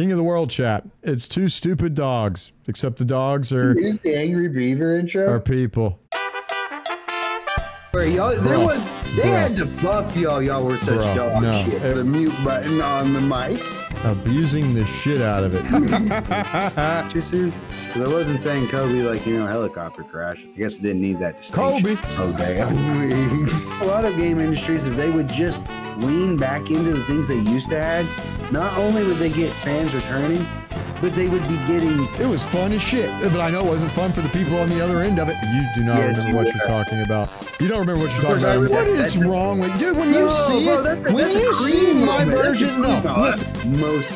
King of the World chat. It's two stupid dogs, except the dogs are Here's the Angry Beaver intro. are people. Where y'all, there Bruh. was, they Bruh. had to buff y'all. Y'all were such Bruh, dog no. shit. It- the mute button on the mic. Abusing the shit out of it. Too soon. So I wasn't saying Kobe like you know helicopter crash. I guess it didn't need that distinction. Kobe. Oh damn. a lot of game industries, if they would just lean back into the things they used to have, not only would they get fans returning, but they would be getting It was fun as shit, but I know it wasn't fun for the people on the other end of it. You do not Yes, remember you what you're talking about. You don't remember what you're talking about. What That- is wrong with dude? When you see bro, it, that's when that's you see my of it. That's the version, no, listen. most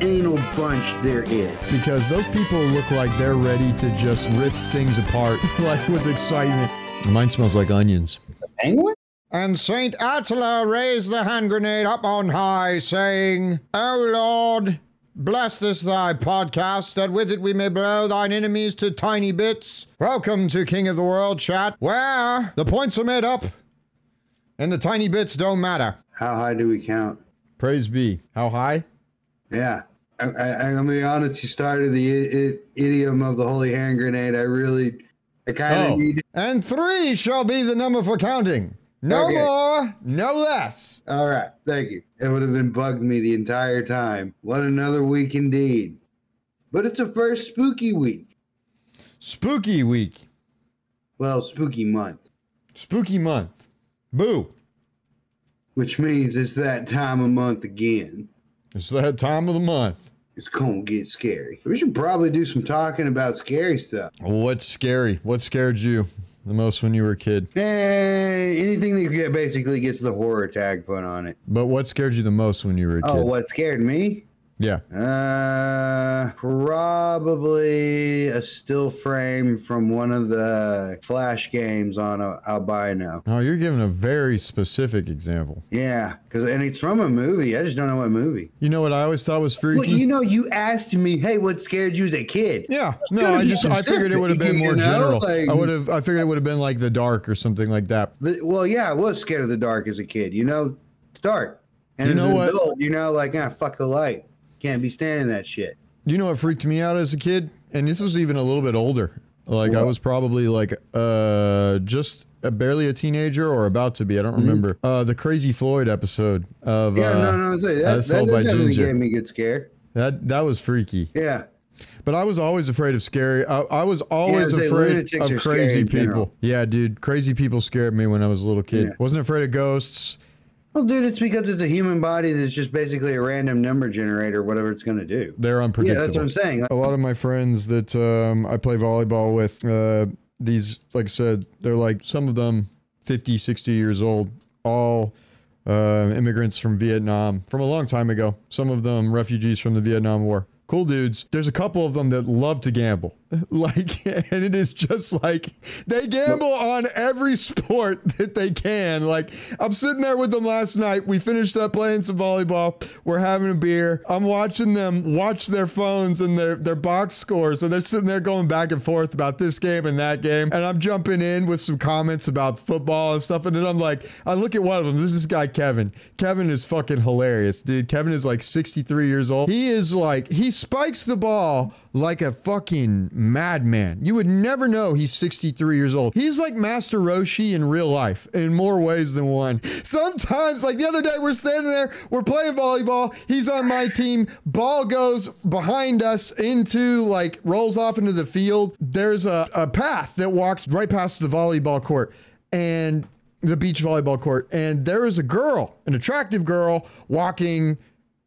anal bunch there is. Because those people look like they're ready to just rip things apart, like with excitement. Mine smells like onions. Penguin? And Saint Attila raised the hand grenade up on high, saying, O Lord, bless this thy podcast, that with it we may blow thine enemies to tiny bits. Welcome to King of the World chat, where the points are made up and the tiny bits don't matter. How high do we count? Praise be. How high? Yeah. I, I, I'm gonna be honest. You started the I- I- idiom of the holy hand grenade. I really, I kind of Oh, need. and three shall be the number for counting. No Okay. more, no less. All right, thank you. It would have been bugged me the entire time. What another week indeed. But it's a first spooky week. Spooky week, Well, spooky month, spooky month. Boo. which means it's that time of month again. It's that time of the month. It's gonna get scary. We should probably do some talking about scary stuff. What's scary? What scared you the most when you were a kid? Eh, anything that get, basically gets the horror tag put on it. But what scared you the most when you were a kid? Oh, what scared me? Yeah. Uh, probably a still frame from one of the flash games on a albino. Oh, you're giving a very specific example. Yeah, because and it's from a movie. I just don't know what movie. You know what I always thought was freaky? Well, you know, you asked me, "Hey, what scared you as a kid?" yeah. No, I just I figured it would have been more you know, general. like- I would have I figured it would have been like the dark or something like that. The- well, yeah, I was scared of the dark as a kid. You know, it's dark. And You as know an what? adult, you know, like, ah, fuck the light. Can't be standing that shit. You know what freaked me out as a kid? And this was even a little bit older. Like I was probably like uh just a, barely a teenager or about to be. I don't remember. Uh the Crazy Floyd episode of Mm-hmm. Yeah, uh, no, no, that. That by definitely Ginger. gave me a good scare. that that was freaky. Yeah. But I was always afraid of scary. I, I was always say afraid of crazy people. general. Yeah, dude, crazy people scared me when I was a little kid. Yeah. Wasn't afraid of ghosts. Well, dude, it's because it's a human body that's just basically a random number generator, whatever it's going to do. They're unpredictable. Yeah, that's what I'm saying. a lot of my friends that um, I play volleyball with, uh, these, like I said, they're like some of them 50, 60 years old, all uh, immigrants from Vietnam from a long time ago. Some of them refugees from the Vietnam War. Cool dudes. There's a couple of them that love to gamble. Like, and it is just like they gamble on every sport that they can. Like, I'm sitting there with them last night. We finished up playing some volleyball. We're having a beer. I'm watching them watch their phones and their, their box scores. So they're sitting there going back and forth about this game and that game. And I'm jumping in with some comments about football and stuff. And then I'm like, I look at one of them. This is this guy, Kevin. Kevin is fucking hilarious, dude. Kevin is like 63 years old. He is like, he spikes the ball like a fucking madman. You would never know he's 63 years old. He's like Master Roshi in real life in more ways than one. Sometimes, like the other day, we're standing there, we're playing volleyball. He's on my team. Ball goes behind us into like rolls off into the field. There's a, a path that walks right past the volleyball court. And the beach volleyball court, and there is a girl, an attractive girl, walking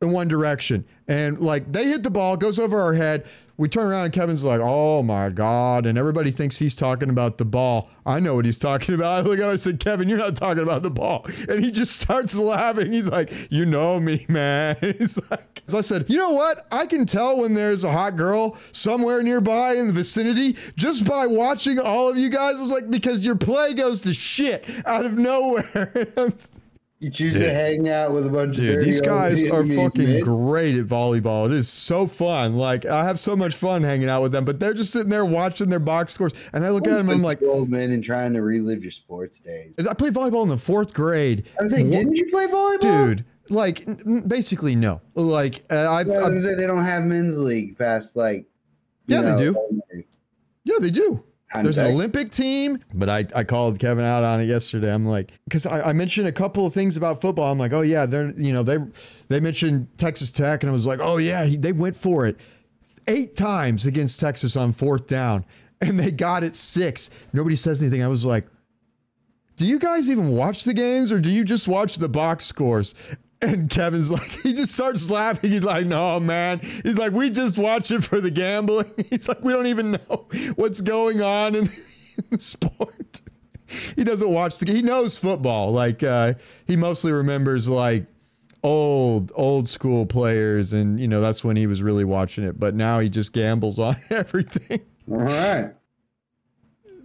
in one direction. And like they hit the ball, goes over our head. We turn around and Kevin's like, oh my God. And everybody thinks he's talking about the ball. I know what he's talking about. I look at him and said, Kevin, you're not talking about the ball. And he just starts laughing. He's like, you know me, man. He's like, so I said, you know what? I can tell when there's a hot girl somewhere nearby in the vicinity just by watching all of you guys. I was like, because your play goes to shit out of nowhere. You choose Dude. to hang out with a bunch of Dude, dirty these guys are fucking men. great at volleyball. It is so fun. Like I have so much fun hanging out with them, but they're just sitting there watching their box scores, and I look at them and I'm like, old men and trying to relive your sports days. I played volleyball in the fourth grade, I was like, didn't you play volleyball? dude. like n- basically no. Like uh, I've, Well, I've they don't have men's league past like. Yeah, they know, do. yeah, they do. There's an. Olympic team, but I, I called Kevin out on it yesterday. I'm like, because I, I mentioned a couple of things about football. I'm like, oh yeah, they're you know they they mentioned Texas Tech, and I was like, oh yeah, he, they went for it eight times against Texas on fourth down, and they got it six. Nobody says anything. I was like, do you guys even watch the games, or do you just watch the box scores? And Kevin's like, he just starts laughing. He's like, no, man. He's like, we just watch it for the gambling. He's like, we don't even know what's going on in, the sport. He doesn't watch the He knows football. Like, uh, he mostly remembers like old, old school players. And, you know, that's when he was really watching it. But now he just gambles on everything. All right.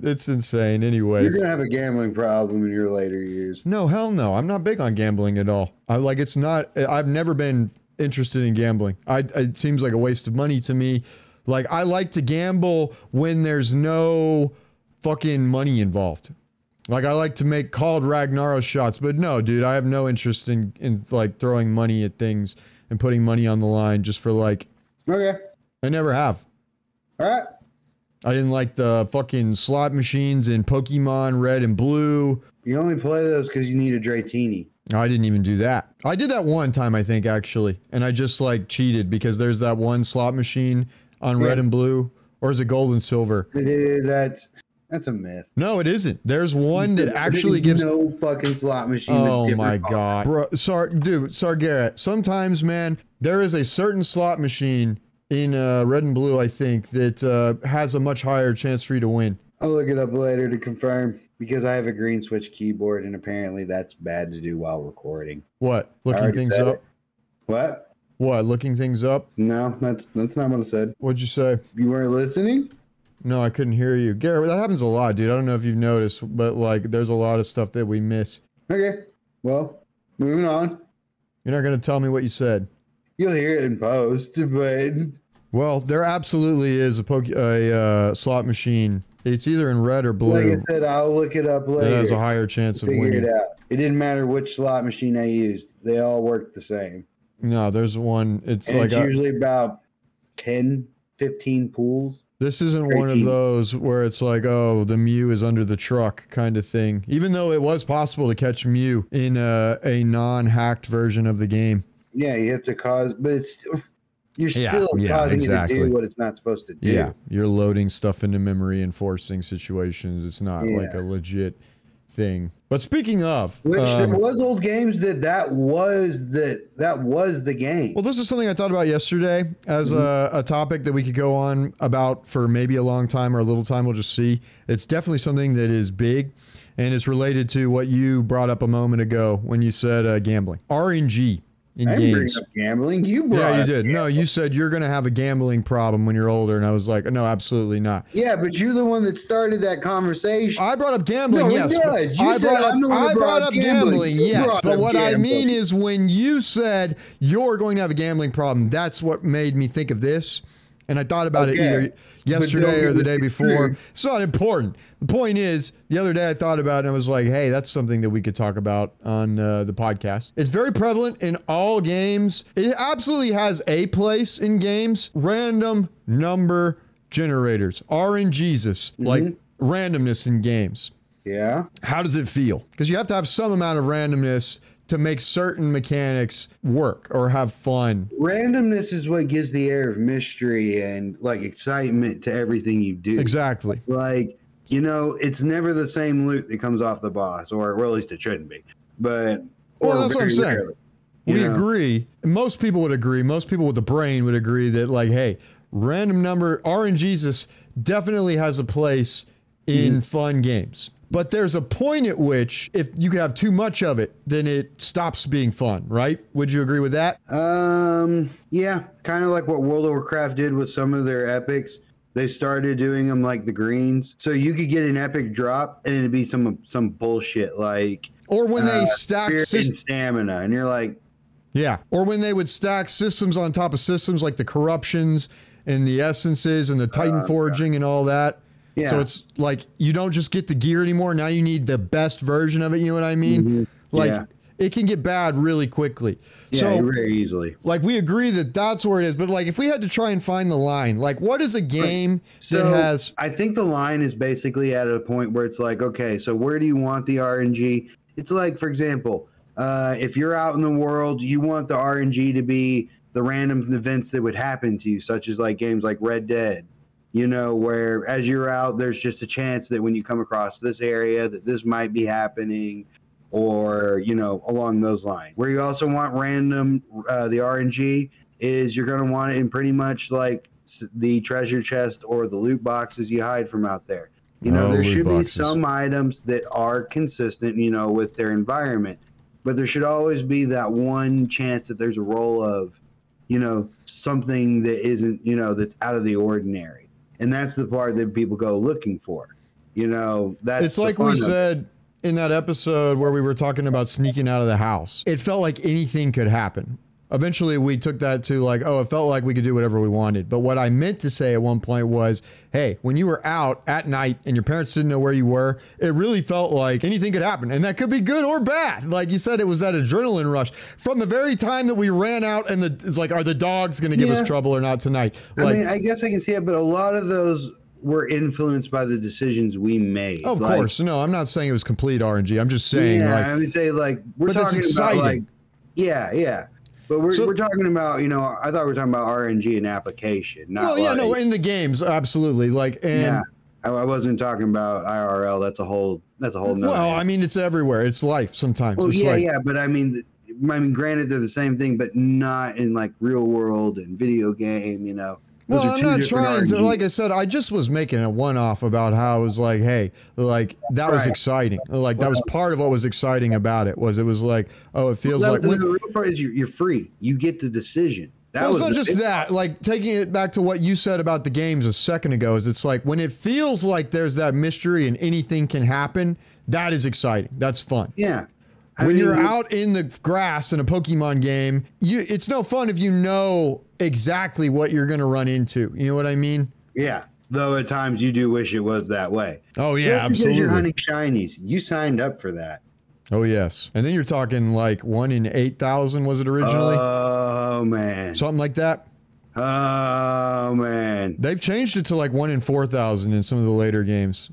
It's insane. Anyways, you're gonna have a gambling problem in your later years. No, hell no. I'm not big on gambling at all. I like it's not I've never been interested in gambling. I it seems like a waste of money to me. Like I like to gamble when there's no fucking money involved. Like I like to make called Ragnaros shots, but no, dude, I have no interest in in like throwing money at things and putting money on the line just for like Okay. I never have. All right. I didn't like the fucking slot machines in Pokemon Red and Blue. You only play those because you need a Dratini. I didn't even do that. I did that one time, I think, actually. And I just like cheated because there's that one slot machine on red and blue. Or is it gold and silver? It is. That's that's a myth. No, it isn't. There's one that actually gives. no fucking slot machine. Oh my god, bro! Sar, dude, Sargarrett. Sometimes, man, there is a certain slot machine in uh, red and blue. I think that uh, has a much higher chance for you to win. I'll look it up later to confirm because I have a green switch keyboard and apparently that's bad to do while recording. What? Looking things up. it. What? What? Looking things up. No, that's that's not what I said. What'd you say? You weren't listening. No, I couldn't hear you, Garrett. That happens a lot, dude. I don't know if you've noticed, but like, there's a lot of stuff that we miss. Okay. Well, moving on. You're not gonna tell me what you said. You'll hear it in post, but Well, there absolutely is a poke a uh, slot machine. It's either in red or blue. like I said, I'll look it up that later. has a higher chance of figure it out. It didn't matter which slot machine I used; they all worked the same. No, there's one. It's and like it's a, usually about 10, 15 pools. this isn't one of those where it's like, oh, the Mew is under the truck kind of thing. Even though it was possible to catch Mew in a, a non-hacked version of the game. Yeah, you have to cause, but it's you're still yeah, causing it exactly. to do what it's not supposed to do. Yeah, you're loading stuff into memory and forcing situations. It's not like a legit thing. But speaking of, Which um, there was old games that that was the that was the game. Well, this is something I thought about yesterday as a, a topic that we could go on about for maybe a long time or a little time. We'll just see. It's definitely something that is big and it's related to what you brought up a moment ago when you said uh, gambling. RNG in I didn't bring games. up gambling. You brought Yeah, you did. No, you said you're going to have a gambling problem when you're older. And I was like, no, absolutely not. Yeah, but you're the one that started that conversation. I brought up gambling, No, yes. You I brought up, the one that I brought up gambling. gambling, yes. But what I mean is when you said you're going to have a gambling problem, that's what made me think of this. And I thought about Okay. it either yesterday or the day before. It's not important. The point is, the other day I thought about it and I was like, hey, that's something that we could talk about on uh, the podcast. It's very prevalent in all games. It absolutely has a place in games. Random number generators, RNGesus, like randomness in games yeah. how does it feel? Because you have to have some amount of randomness to make certain mechanics work or have fun. Randomness is what gives the air of mystery and like excitement to everything you do. Exactly. Like, you know, it's never the same loot that comes off the boss, or well, at least it shouldn't be. But Well, that's what I'm saying. rarely, We know? agree. Most people would agree. Most people with the brain would agree that, like, hey, random number RNGesus definitely has a place in Mm-hmm. fun games. But there's a point at which, if you could have too much of it, then it stops being fun, right? Would you agree with that? Um, yeah, kind of like what World of Warcraft did with some of their epics. They started doing them like the greens, so you could get an epic drop and it'd be some some bullshit like Or when they uh, stack systems. and stamina, and you're like, Yeah. Or when they would stack systems on top of systems like the corruptions and the essences and the Titan forging and all that. Yeah, So it's like you don't just get the gear anymore. Now you need the best version of it. You know what I mean? Like Yeah. it can get bad really quickly. Yeah, so very easily. like we agree that that's where it is, but like if we had to try and find the line, like what is a game So that has I think the line is basically at a point where it's like, okay, so where do you want the RNG? It's like, for example, uh, if you're out in the world, you want the RNG to be the random events that would happen to you, such as like games like Red Dead. You know, where as you're out, there's just a chance that when you come across this area, that this might be happening, or you know, along those lines. Where you also want random, uh, the RNG is you're going to want it in pretty much like the treasure chest or the loot boxes you hide from out there. You know, Oh, there should boxes. be some items that are consistent, you know, with their environment, but there should always be that one chance that there's a roll of, you know, something that isn't, you know, that's out of the ordinary. And that's the part that people go looking for. You know, that's it's like we said in that episode where we were talking about sneaking out of the house. It felt like anything could happen. Eventually, we took that to like, oh, it felt like we could do whatever we wanted. But what I meant to say at one point was, hey, when you were out at night and your parents didn't know where you were, it really felt like anything could happen. And that could be good or bad. Like you said, it was that adrenaline rush from the very time that we ran out and the, it's like, are the dogs going to give Yeah. us trouble or not tonight? I mean, I guess I can see it, but a lot of those were influenced by the decisions we made. of Like, course. No, I'm not saying it was complete RNG. I'm just saying, yeah, like, I would say like we're talking about like yeah, yeah. But we're, So- we're talking about you know I thought we were talking about RNG and application. Not well, yeah, like, no, in the games, absolutely. Like, and yeah. I, I wasn't talking about IRL. That's a whole that's a whole. well. I mean, it's everywhere. It's life sometimes. well, it's yeah, like, yeah, but I mean, I mean, granted, they're the same thing, but not in like real world and video game. You know, Those Well, I'm not trying to. Like I said, I just was making a one-off about how it was like, hey, like that was Right. exciting. Like that was part of what was exciting about it. Was it was like, oh, it feels That- like. the real part is you're, you're free. You get the decision. That well, was it's not just big- that. Like taking it back to what you said about the games a second ago is it's like when it feels like there's that mystery and anything can happen. That is exciting. That's fun. Yeah. I when mean, you're out in the grass in a Pokemon game, you it's no fun if you know exactly what you're going to run into. You know what I mean? Yeah. Though at times you do wish it was that way. Oh yeah, Just because you're absolutely. hunting shinies. You signed up for that. Oh yes, and then you're talking like one in eight thousand was it originally, Oh man. something like that. Oh man. They've changed it to like one in four thousand in some of the later games,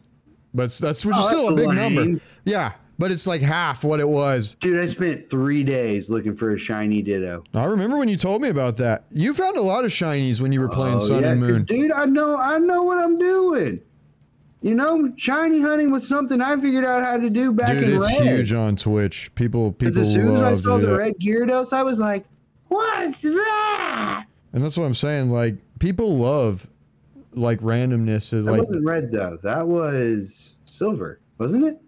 but that's which oh, is Oh, still a that's big number. Yeah, but it's like half what it was. Dude, I spent three days looking for a shiny Ditto. I remember when you told me about that. You found a lot of shinies when you were playing Oh, Sun yeah, and Moon. Dude, I know I know what I'm doing. You know, shiny hunting was something I figured out how to do back Dude, in it's red. huge on Twitch. People, people as soon as I saw the that. red Gyarados, I was like, "What's that?" and that's what I'm saying. Like people love like randomness. Is That like wasn't red though. That was silver, wasn't it?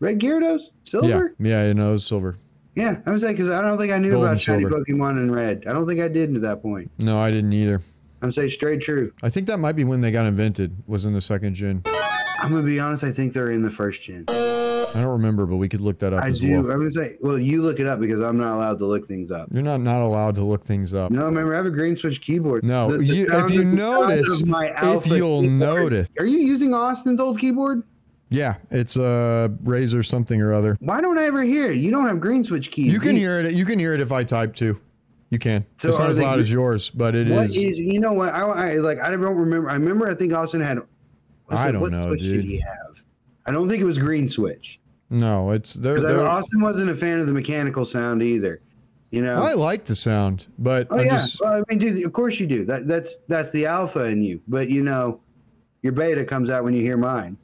Red Gyarados, silver. yeah, you know, it's silver. Yeah, I was like, because I don't think I knew Gold about shiny silver. Pokemon in red. I don't think I did to that point. No, I didn't either. I'm saying straight true. I think that might be when they got invented. Was in the second gen. I'm gonna be honest. I think they're in the first gen. I don't remember, but we could look that up I as do. well. I'm gonna say, well, you look it up because I'm not allowed to look things up. You're not not allowed to look things up. No, remember, I have a green switch keyboard. No, The- the you, if you notice, my if you'll keyboard- notice, are you using Austin's old keyboard? Yeah, it's uh, a Razer something or other. Why don't I ever hear it? You don't have green switch keys. You can do hear it. You can hear it if I type too. You can. So it's not as loud as yours, but it What is. is? You know what? I, I like. I don't remember. I remember. I think Austin had. I it- don't what know, switch dude. Did he have? I don't think it was green switch. No, it's they're Austin wasn't a fan of the mechanical sound either. You know. I like the sound, but oh I yeah. just Well, I mean, dude. Of course you do. That that's that's the alpha in you. But you know, your beta comes out when you hear mine.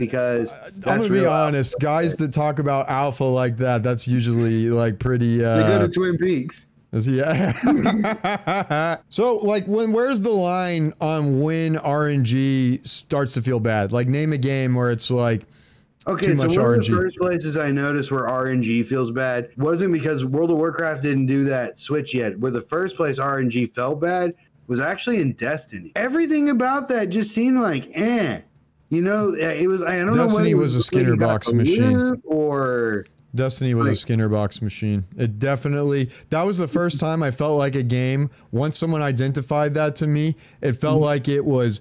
Because I'm gonna be honest. Guys that talk about alpha like that, that's usually like pretty. alpha. They go Uh, to Twin Peaks. yeah. so like when where's the line on when RNG starts to feel bad? Like name a game where it's like Okay, too so one of the first places I noticed where RNG feels bad wasn't because World of Warcraft didn't do that switch yet. Where the first place RNG felt bad was actually in Destiny. Everything about that just seemed like eh. You know, it was. I don't know. Destiny it was a Skinner box machine. Or Destiny was a Skinner box machine. It definitely that was the first time I felt like a game. Once someone identified that to me, it felt Mm-hmm. like it was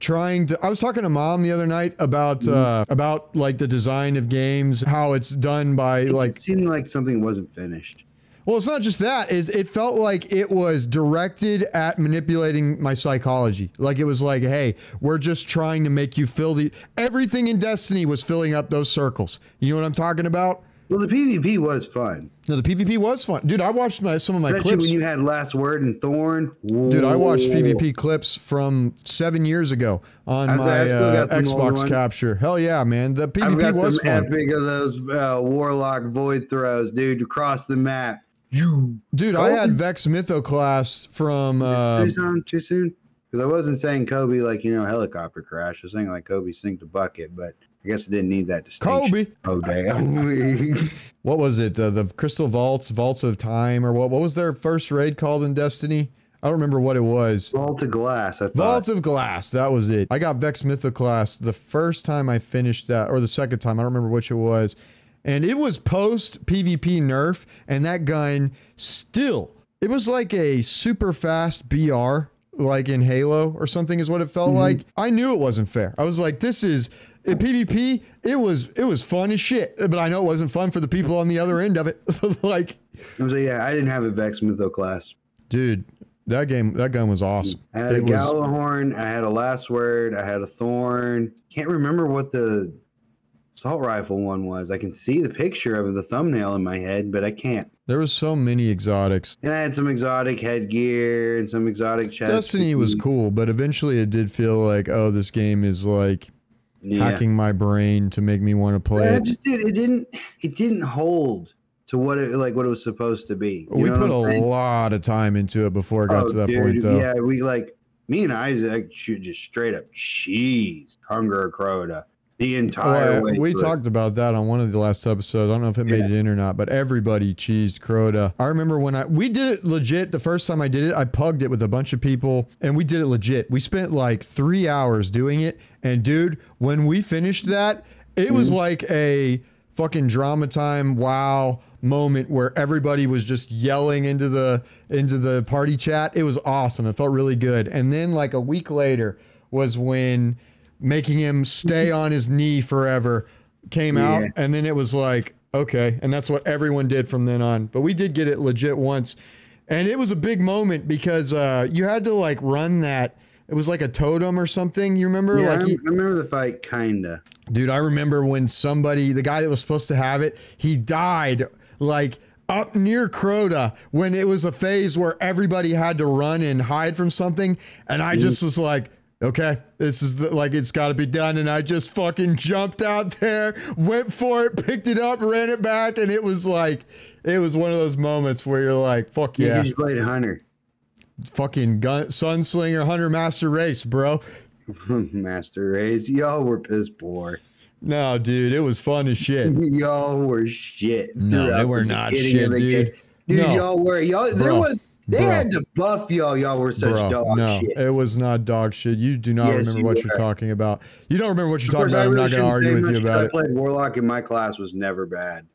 trying to. I was talking to mom the other night about uh, about like the design of games, how it's done by like it seemed like something wasn't finished. Well, it's not just that. Is it felt like it was directed at manipulating my psychology. Like it was like, hey, we're just trying to make you fill the everything in Destiny was filling up those circles. You know what I'm talking about? Well, the PvP was fun. No, the PvP was fun, dude. I watched my some of my Especially clips. when you had Last Word and Thorn. Dude, I watched PvP clips from seven years ago on I was- my I've uh, got some old Xbox capture. Hell yeah, man. The PvP I've got was some fun. epic of those uh, Warlock Void throws, dude, across the map. You. Dude, I had Vex Mythoclast from uh, too soon? Too soon? Because I wasn't saying Kobe like you know helicopter crash. I was saying like Kobe sink the bucket, but I guess I didn't need that distinction. Kobe. Oh damn. What was it? Uh, the Crystal Vaults, Vaults of Time, or what? What was their first raid called in Destiny? I don't remember what it was. Vault of glass. I thought. Vaults of Glass. That was it. I got Vex Mythoclast the first time I finished that, or the second time. I don't remember which it was. And it was post PvP nerf, and that gun still, it was like a super fast BR, like in Halo or something, is what it felt mm-hmm. like. I knew it wasn't fair. I was like, this is. In PvP, it was it was fun as shit, but I know it wasn't fun for the people on the other end of it. like, I was like, yeah, I didn't have a Vex Mythoclast. dude, that game, that gun was awesome. I had a It was- I had a Last Word. I had a Thorn. Can't remember what the assault rifle one was. I can see the picture of the thumbnail in my head, but I can't. There was so many exotics. And I had some exotic headgear and some exotic chests. Destiny was cool, but eventually it did feel like, oh, this game is like Yeah. hacking my brain to make me want to play Yeah, it it. just did. It didn't. It didn't hold to what it like what it was supposed to be. You we put a saying? lot of time into it before it got Oh, to that dude, point, though. Yeah, we like me and Isaac shoot just straight up cheese Hunger Crota the entire Well, way. we talked about that on one of the last episodes. I don't know if it made it in or not, but everybody cheesed Crota. I remember when I we did it legit the first time I did it, I pugged it with a bunch of people and we did it legit. We spent like three hours doing it. And dude, when we finished that, it Mm-hmm. was like a fucking drama time wow moment where everybody was just yelling into the into the party chat. It was awesome. It felt really good. And then like a week later was when making him stay on his knee forever came out and then it was like okay. And that's what everyone did from then on. But we did get it legit once. And it was a big moment because uh you had to like run that. It was like a totem or something you remember? Yeah, like he- I remember the fight, kinda. Dude, I remember when somebody, the guy that was supposed to have it, he died like up near Crota when it was a phase where everybody had to run and hide from something. And I just was like, okay, this is the, like, it's got to be done. And I just fucking jumped out there, went for it, picked it up, ran it back. And it was like, it was one of those moments where you're like, fuck Yeah, yeah, you played a hunter, fucking gun, Gunslinger Hunter Master Race, bro. Master Race. Y'all were piss poor. No, dude, it was fun as shit. Y'all were shit. No, they were the not shit, the dude. game. Dude, No. y'all were y'all. There Bro. was they Bro. had to buff y'all. Y'all were such Bro, dog no, shit. it was not dog shit. You do not Yes, remember you what were. you're talking about. You don't remember what you're talking about. I I'm really not going to argue with you about I it. played Warlock in my class was never bad.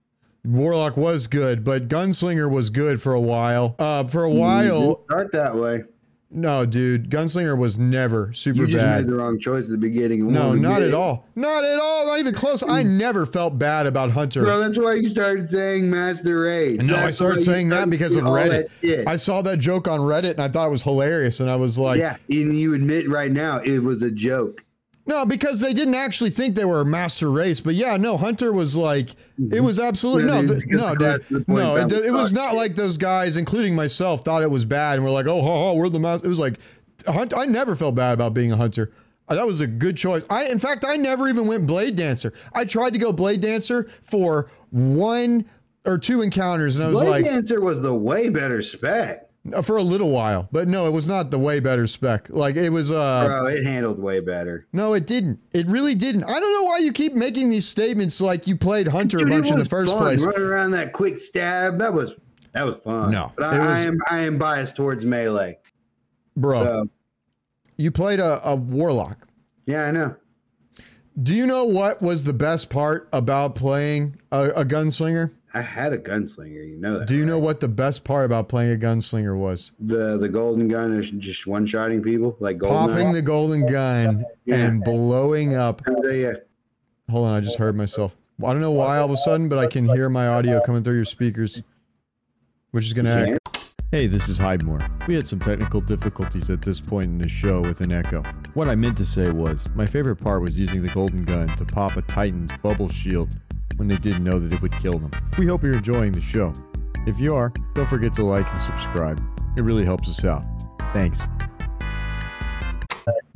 Warlock was good, but Gunslinger was good for a while. Uh, for a while, start that way. No, dude, Gunslinger was never super You just bad. made the wrong choice at the beginning. No, not at all. Not at all. Not even close. I hmm. never felt bad about Hunter. Bro, that's why you started saying Master Race. No, I started saying that because of Reddit. I saw that joke on Reddit and I thought it was hilarious. And I was like, yeah, and you admit right now it was a joke. No, because they didn't actually think they were a master race. But yeah, no, Hunter was like, it mm-hmm. was absolutely Yeah, no, th- no, dude, class that points no. It, it was not like those guys, including myself, thought it was bad, and we're like, oh, oh, oh we're the master. It was like, hunt. I never felt bad about being a hunter. That was a good choice. I, in fact, I never even went blade dancer. I tried to go blade dancer for one or two encounters, and I was Blade like, blade Dancer was the way better spec. Uh, for a little while. But no, it was not the way better spec. Like it was. uh Bro, it handled way better. no, it didn't. It really didn't. I don't know why you keep making these statements like you played Hunter Dude, a bunch in the first fun. place. Running around that quick stab, that was that was fun. No, but I, was- I am I am biased towards melee. Bro, So you played a, a warlock. yeah, I know. Do you know what was the best part about playing a, a gunslinger? I had a gunslinger. You know that. Do you know what the best part about playing a gunslinger was? the the golden gun is just one shotting people like golden Popping the golden gun Yeah. and blowing up. yeah. Hold on, I just heard myself. I don't know why all of a sudden, but I can hear my audio coming through your speakers, which is going to Yeah. echo. Hey, this is Hypemoore. We had some technical difficulties at this point in the show with an echo. What I meant to say was, my favorite part was using the golden gun to pop a Titan's bubble shield when they didn't know that it would kill them. We hope you're enjoying the show. If you are, don't forget to like and subscribe. It really helps us out. Thanks.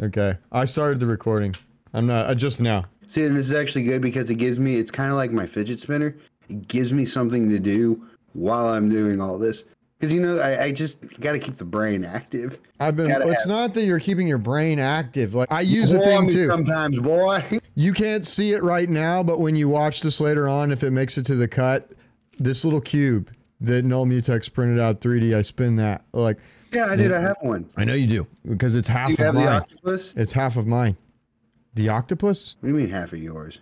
Okay, I started the recording. I'm not, I just now. See, this is actually good because it gives me. It's kind of like my fidget spinner. It gives me something to do while I'm doing all this. Because you know, I, I just got to keep the brain active. I've been. Gotta It's have- not that you're keeping your brain active. Like I use a thing too. Sometimes, boy. You can't see it right now, but when you watch this later on, if it makes it to the cut, this little cube that Null Mutex printed out 3D, I spin that. Like yeah, I did. I have one. I know you do because it's half You of mine. it's half of mine. The octopus? What do you mean half of yours?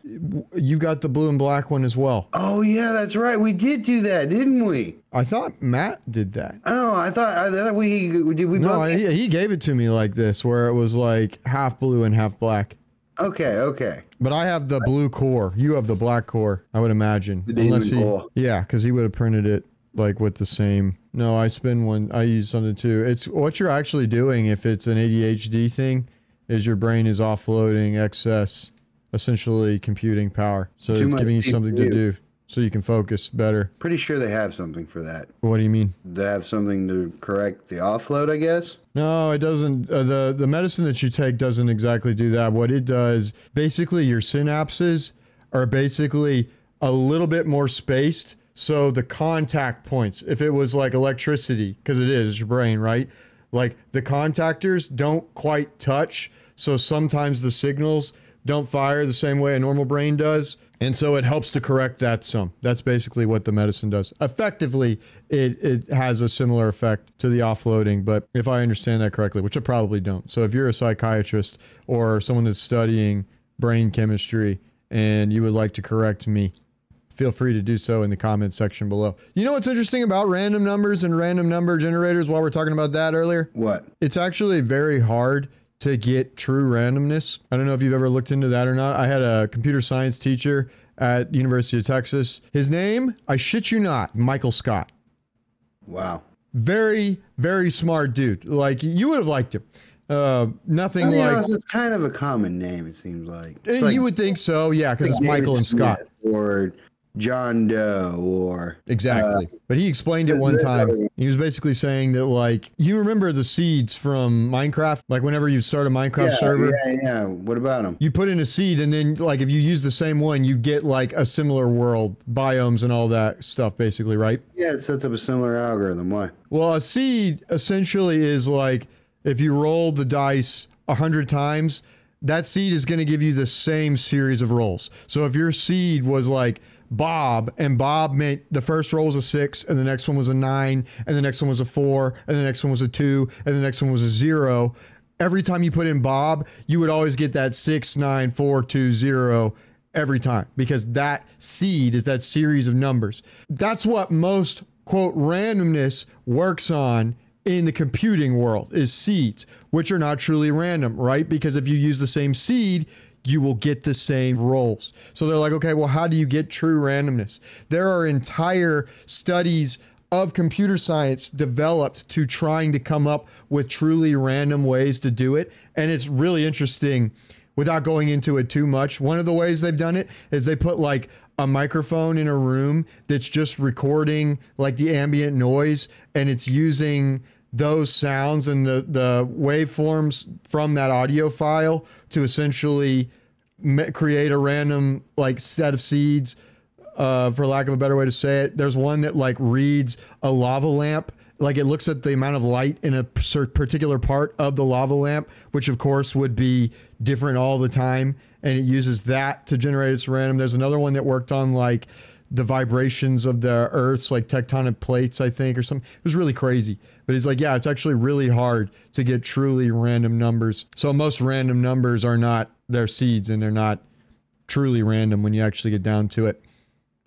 You got the blue and black one as well. Oh yeah, that's right. We did do that, didn't we? I thought Matt did that. Oh, I thought I thought we did. We No, both. I, he gave it to me like this, where it was like half blue and half black. okay, okay. But I have the blue core. You have the black core, I would imagine. The Unless he, core. yeah, because he would have printed it like with the same. No, I spin one. I use something too. It's what you're actually doing if it's an ADHD thing, is your brain is offloading excess, essentially computing power. So Too it's giving you something to do so you can focus better. Pretty sure they have something for that. What do you mean? They have something to correct the offload, I guess. No, it doesn't. Uh, the the medicine that you take doesn't exactly do that. What it does, basically, your synapses are basically a little bit more spaced. So the contact points, if it was like electricity, because it is your brain, right? Like the contactors don't quite touch. So sometimes the signals don't fire the same way a normal brain does. And so it helps to correct that some. That's basically what the medicine does. Effectively, it, it has a similar effect to the offloading, but if I understand that correctly, which I probably don't. So if you're a psychiatrist or someone that's studying brain chemistry and you would like to correct me, feel free to do so in the comments section below. You know what's interesting about random numbers and random number generators while we're talking about that earlier? What? It's actually very hard to get true randomness. I don't know if you've ever looked into that or not. I had a computer science teacher at University of Texas. His name, I shit you not, Michael Scott. Wow. Very, very smart dude. Like you would have liked him. Uh, nothing To be like honest, it's kind of a common name. It seems like. Eh, like you would think so, yeah, because it's David Michael and Scott. Smith or John Doe or Exactly. Uh, but he explained it one time. He was basically saying that, like, you remember the seeds from Minecraft? Like, whenever you start a Minecraft yeah, server, yeah, yeah. What about them? you put in a seed, and then, like, if you use the same one, you get, like, a similar world, biomes, and all that stuff, basically, right? Yeah, it sets up a similar algorithm. Why? Well, a seed essentially is like if you roll the dice a hundred times, that seed is going to give you the same series of rolls. So if your seed was like Bob, and Bob meant the first roll was a six, and the next one was a nine, and the next one was a four, and the next one was a two, and the next one was a zero. Every time you put in Bob, you would always get that six, nine, four, two, zero every time because that seed is that series of numbers. That's what most quote randomness works on in the computing world is seeds, which are not truly random, right? Because if you use the same seed, you will get the same rolls. So they're like, okay, well, how do you get true randomness? There are entire studies of computer science developed to trying to come up with truly random ways to do it. And it's really interesting without going into it too much. One of the ways they've done it is they put like a microphone in a room that's just recording like the ambient noise and it's using those sounds and the the waveforms from that audio file to essentially create a random like set of seeds uh, for lack of a better way to say it. There's one that like reads a lava lamp. Like it looks at the amount of light in a particular part of the lava lamp, which of course would be different all the time. And it uses that to generate its random. There's another one that worked on like the vibrations of the Earth's like tectonic plates, I think, or something. It was really crazy. But he's like, yeah, it's actually really hard to get truly random numbers. So most random numbers are not their seeds and they're not truly random when you actually get down to it.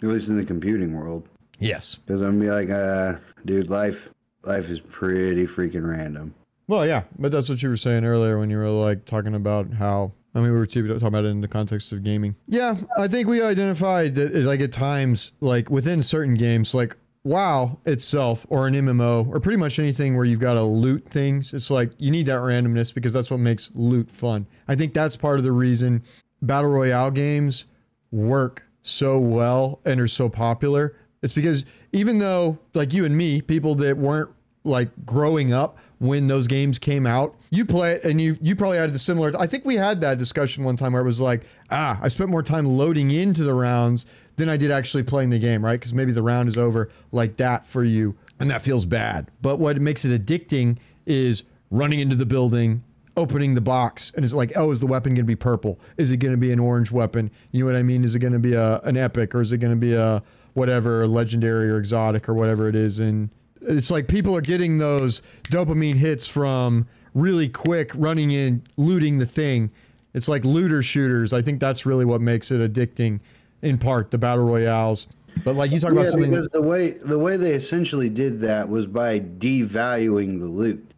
At least in the computing world. Yes. Because I'm gonna be like, uh, dude, life life is pretty freaking random. Well, yeah, but that's what you were saying earlier when you were like talking about how. I mean, we were talking about it in the context of gaming. Yeah, I think we identified that, like at times, like within certain games, like WoW itself or an MMO or pretty much anything where you've got to loot things, it's like you need that randomness because that's what makes loot fun. I think that's part of the reason battle royale games work so well and are so popular. It's because even though, like you and me, people that weren't like growing up when those games came out, you play it and you you probably had the similar. I think we had that discussion one time where it was like, ah, I spent more time loading into the rounds than I did actually playing the game, right? Because maybe the round is over like that for you, and that feels bad. But what makes it addicting is running into the building, opening the box, and it's like, oh, is the weapon going to be purple? Is it going to be an orange weapon? You know what I mean? Is it going to be a an epic or is it going to be a whatever legendary or exotic or whatever it is? And it's like people are getting those dopamine hits from really quick running in, looting the thing. It's like looter shooters. I think that's really what makes it addicting, in part the battle royales. But like you talk about Yeah, something, because the way the way they essentially did that was by devaluing the loot.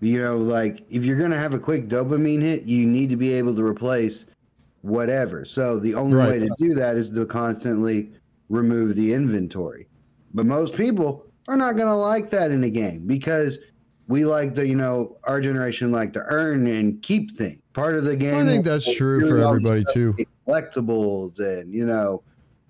You know, like if you're gonna have a quick dopamine hit, you need to be able to replace whatever. So the only Right. way to do that is to constantly remove the inventory. But most people are not gonna like that in a game because we like to, you know, our generation like to earn and keep things. Part of the game. I think that's true for everybody too. Collectibles and you know,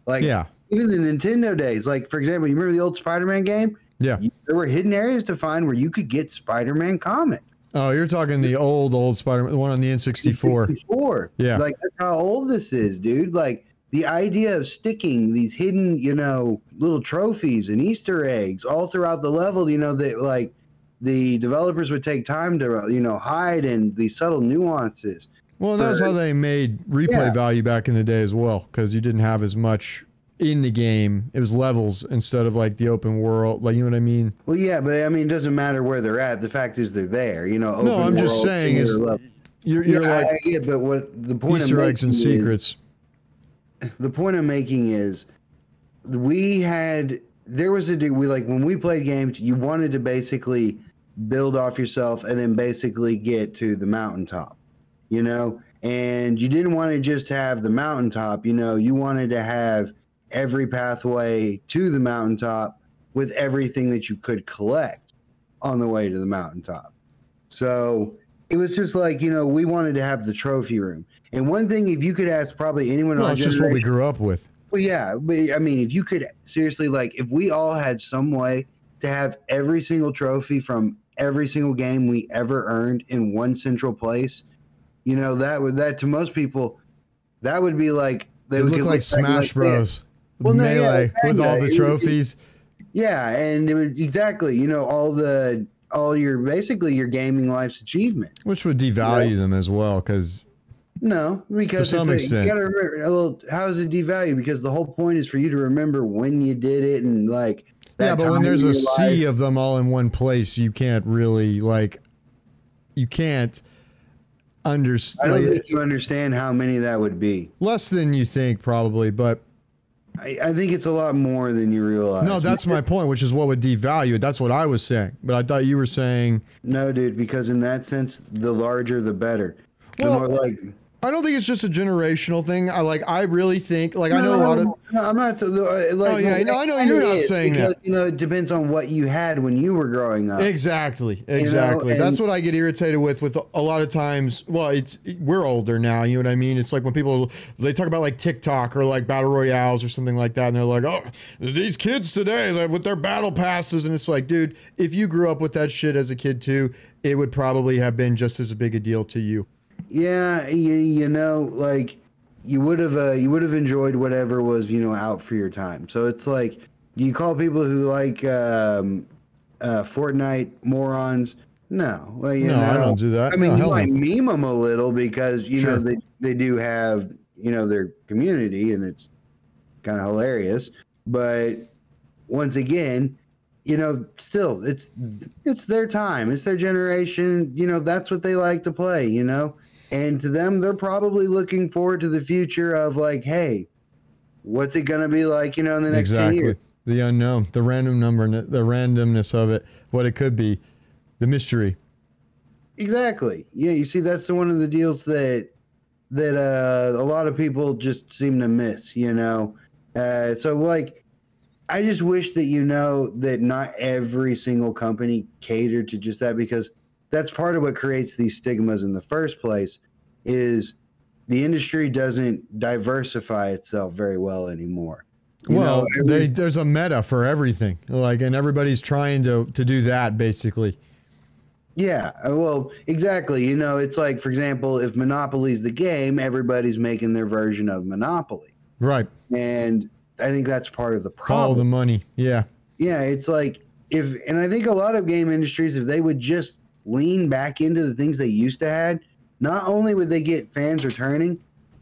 like Yeah, even the Nintendo days, like for example, you remember the old Spider-Man game? yeah. You- There were hidden areas to find where you could get Spider-Man comic. Oh, you're talking the old old Spider-Man, the one on the N64. 64. Yeah. Like that's how old this is, dude. Like the idea of sticking these hidden, you know, little trophies and Easter eggs all throughout the level, you know, that like the developers would take time to, you know, hide and these subtle nuances. Well, that's how they made replay Yeah. value back in the day as well, because you didn't have as much in the game. It was levels instead of like the open world. Like you know what I mean? Well, yeah, but I mean, it doesn't matter where they're at. The fact is they're there, you know. No, I'm just saying is you're, you're yeah, like I, get, but what the point Easter I'm eggs and making is- secrets. the point I'm making is we had there was a do we like when we played games you wanted to basically build off yourself and then basically get to the mountaintop you know? And you didn't want to just have the mountaintop you know? You wanted to have every pathway to the mountaintop with everything that you could collect on the way to the mountaintop. So it was just like you know we wanted to have the trophy room. And one thing if you could ask probably anyone Well, our it's just what we grew up with. well, yeah, but I mean, if you could seriously, like, if we all had some way to have every single trophy from every single game we ever earned in one central place, you know, that would that to most people, that would be like they It would get like Smash like. Bros. Well, no, yeah, Melee with all the It trophies. Yeah, and it was exactly, you know, all the all your basically your gaming life's achievement. which would devalue them as well, because No, because To some it's a- extent. you gotta remember. A little, how is it devalued? Because the whole point is for you to remember when you did it and like. yeah, but when there's a your sea of them all in one place, you can't really like, you can't I don't think you understand how many that would be. less than you think probably, but I, I think it's a lot more than you realize. no, that's my point, which is what would devalue it. That's what I was saying, but I thought you were saying no, dude. Because in that sense, the larger the better. The Well, more like I don't think it's just a generational thing. I like I really think like I know a lot of No, I'm not. So, uh, like, Oh, yeah, no, I know you're not saying because, that. You know, it depends on what you had when you were growing up. Exactly, exactly. and- That's what I get irritated with. With a lot of times, well, it's we're older now. You know what I mean? It's like when people they talk about like TikTok or like battle royales or something like that, and they're like, "Oh, these kids today like, with their battle passes," and it's like, dude, if you grew up with that shit as a kid too, it would probably have been just as big a deal to you. Yeah, you, you know, like you would have uh, you would have enjoyed whatever was you know out for your time. So it's like you call people who like um, uh, Fortnite morons. No, well, you No, know, I don't do that. I mean, No, you might no. meme them a little because you know they they do have you know their community and it's kind of hilarious. But once again, you know, still it's it's their time, it's their generation. You know, that's what they like to play. You know, and to them, they're probably looking forward to the future of like, hey, what's it gonna be like? You know, in the next ten years. the unknown, the random number, the randomness of it, what it could be, the mystery. Exactly. Yeah, you see, that's one of the deals that that uh, a lot of people just seem to miss. You know, uh, so like, I just wish that you know that not every single company catered to just that because that's part of what creates these stigmas in the first place. Is the industry doesn't diversify itself very well anymore. You well, know, every- they, there's a meta for everything, like, and everybody's trying to to do that basically. Yeah, uh, well, exactly. You know, it's like, for example, if Monopoly's the game, everybody's making their version of Monopoly. Right. And I think that's part of the problem. Follow the money. Yeah. Yeah, it's like if, and I think a lot of game industries, if they would just lean back into the things they used to had, not only would they get fans returning,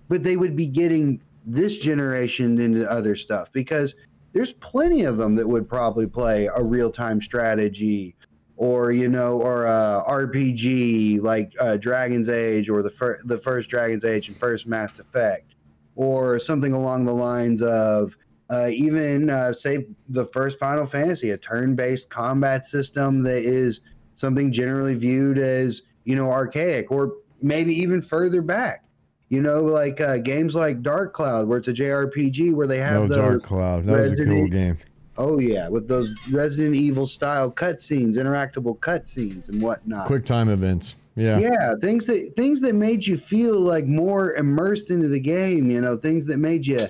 but they would be getting this generation into other stuff because there's plenty of them that would probably play a real time strategy or you know, or a RPG like uh, Dragon's Age or the fir- the first Dragon's Age and first Mass Effect, or something along the lines of uh, even uh, say the first Final Fantasy, a turn-based combat system that is something generally viewed as you know archaic, or maybe even further back. You know, like uh, games like Dark Cloud, where it's a JRPG, where they have oh, those Dark Cloud. That was a cool game. Oh yeah, with those Resident Evil style cutscenes, interactable cutscenes, and whatnot. Quick time events. Yeah. Yeah, things that things that made you feel like more immersed into the game. You know, things that made you,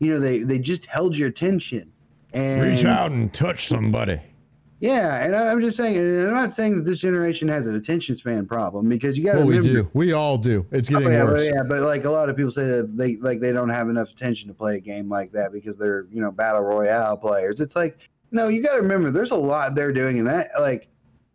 you know, they they just held your attention. And reach out and touch somebody. Yeah, and I'm just saying, and I'm not saying that this generation has an attention span problem because you got to. Well, we do. We all do. It's oh, getting oh, yeah, worse. But, yeah, but like a lot of people say that they like they don't have enough attention to play a game like that because they're you know battle royale players. It's like no, you got to remember, there's a lot they're doing, and that like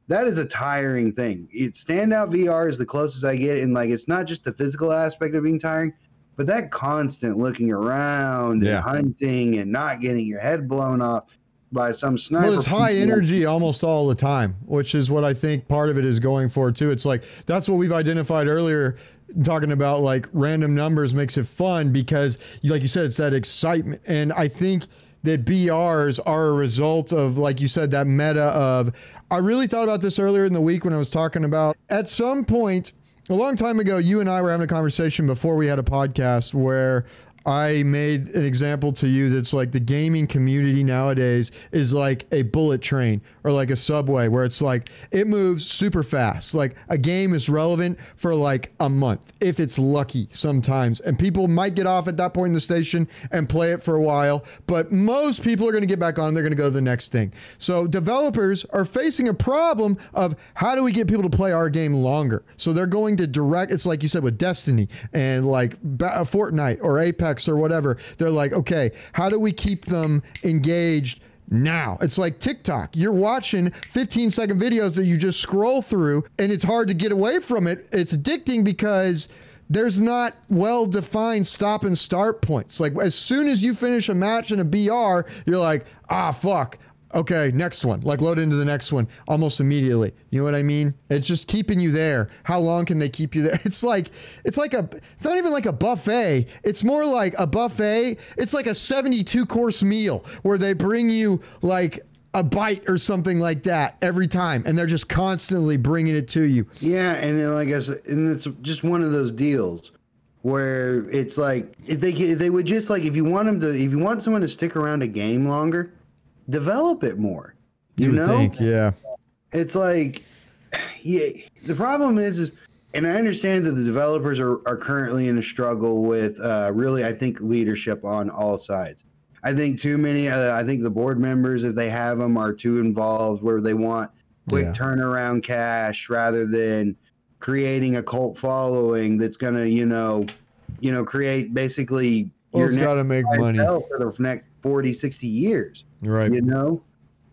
that is a tiring thing. It, standout VR is the closest I get, and like it's not just the physical aspect of being tiring, but that constant looking around yeah. and hunting and not getting your head blown off by some sniper. Well, it's high energy almost all the time, which is what I think part of it is going for too. It's like that's what we've identified earlier, talking about like random numbers makes it fun because, like you said, it's that excitement, and I think that BRs are a result of, like you said, that meta of. I really thought about this earlier in the week when I was talking about at some point. A long time ago, you and I were having a conversation before we had a podcast where I made an example to you that's like the gaming community nowadays is like a bullet train or like a subway where it's like it moves super fast. Like a game is relevant for like a month if it's lucky sometimes. And people might get off at that point in the station and play it for a while, but most people are going to get back on. They're going to go to the next thing. So developers are facing a problem of how do we get people to play our game longer? So they're going to direct, it's like you said with Destiny and like uh, Fortnite or Apex or whatever. They're like, okay, how do we keep them engaged? Now. It's like TikTok. You're watching 15 second videos that you just scroll through, and it's hard to get away from it. It's addicting because there's not well defined stop and start points. Like, as soon as you finish a match in a BR, you're like, ah, fuck okay, next one, like load into the next one almost immediately. You know what I mean? It's just keeping you there. How long can they keep you there? It's like it's like a it's not even like a buffet. It's more like a buffet. It's like a 72 course meal where they bring you like a bite or something like that every time and they're just constantly bringing it to you. Yeah, and then like I said, and it's just one of those deals where it's like if they if they would just like if you want them to if you want someone to stick around a game longer, develop it more. You, you know, think, yeah. It's like, yeah. The problem is, is, and I understand that the developers are, are currently in a struggle with, uh, really, I think leadership on all sides. I think too many. Uh, I think the board members, if they have them, are too involved where they want quick yeah. turnaround cash rather than creating a cult following that's going to, you know, you know, create basically. Well, it's got to make money for the next 40, 60 years. Right. You know,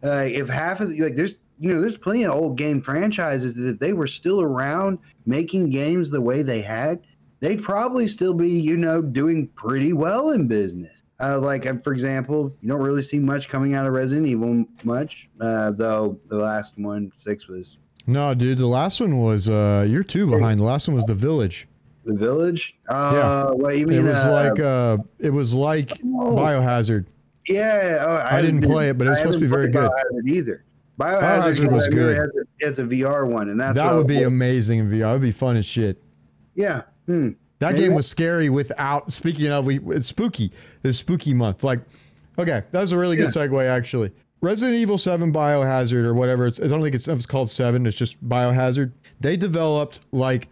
uh, if half of the, like there's you know there's plenty of old game franchises that they were still around making games the way they had, they'd probably still be you know doing pretty well in business. Uh, like um, for example, you don't really see much coming out of Resident Evil much, uh, though the last one six was. No, dude, the last one was uh, you're two behind. The last one was the Village. The Village. Uh, yeah. What you mean? It was uh, like uh, it was like oh. Biohazard. Yeah, oh, I didn't play it, but it was I supposed to be very good. Biohazard either. Biohazard, Biohazard was good. As a, as a VR one, and that's that I would be amazing in VR. That would be fun as shit. yeah. Hmm. That Maybe game was scary without. Speaking of, we it's spooky. It's spooky month. Like, okay, that was a really good segue actually. Resident Evil Seven Biohazard or whatever. It's I don't think it's, it's called Seven. It's just Biohazard. They developed like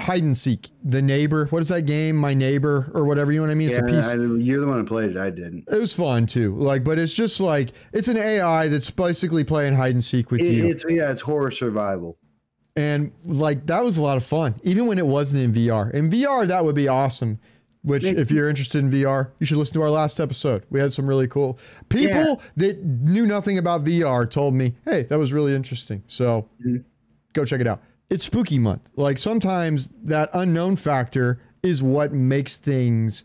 hide and seek. The neighbor. What is that game? My neighbor or whatever. You know what I mean? It's Yeah, a piece. I, you're the one who played it. I didn't. it was fun too. Like, but it's just like it's an AI that's basically playing hide and seek with It, you. it's yeah, it's horror survival. and like that was a lot of fun even when it wasn't in vr in vr that would be awesome which if you're interested in vr you should listen to our last episode we had some really cool people that knew nothing about vr told me hey that was really interesting so Mhm. go check it out it's spooky month. Like sometimes that unknown factor is what makes things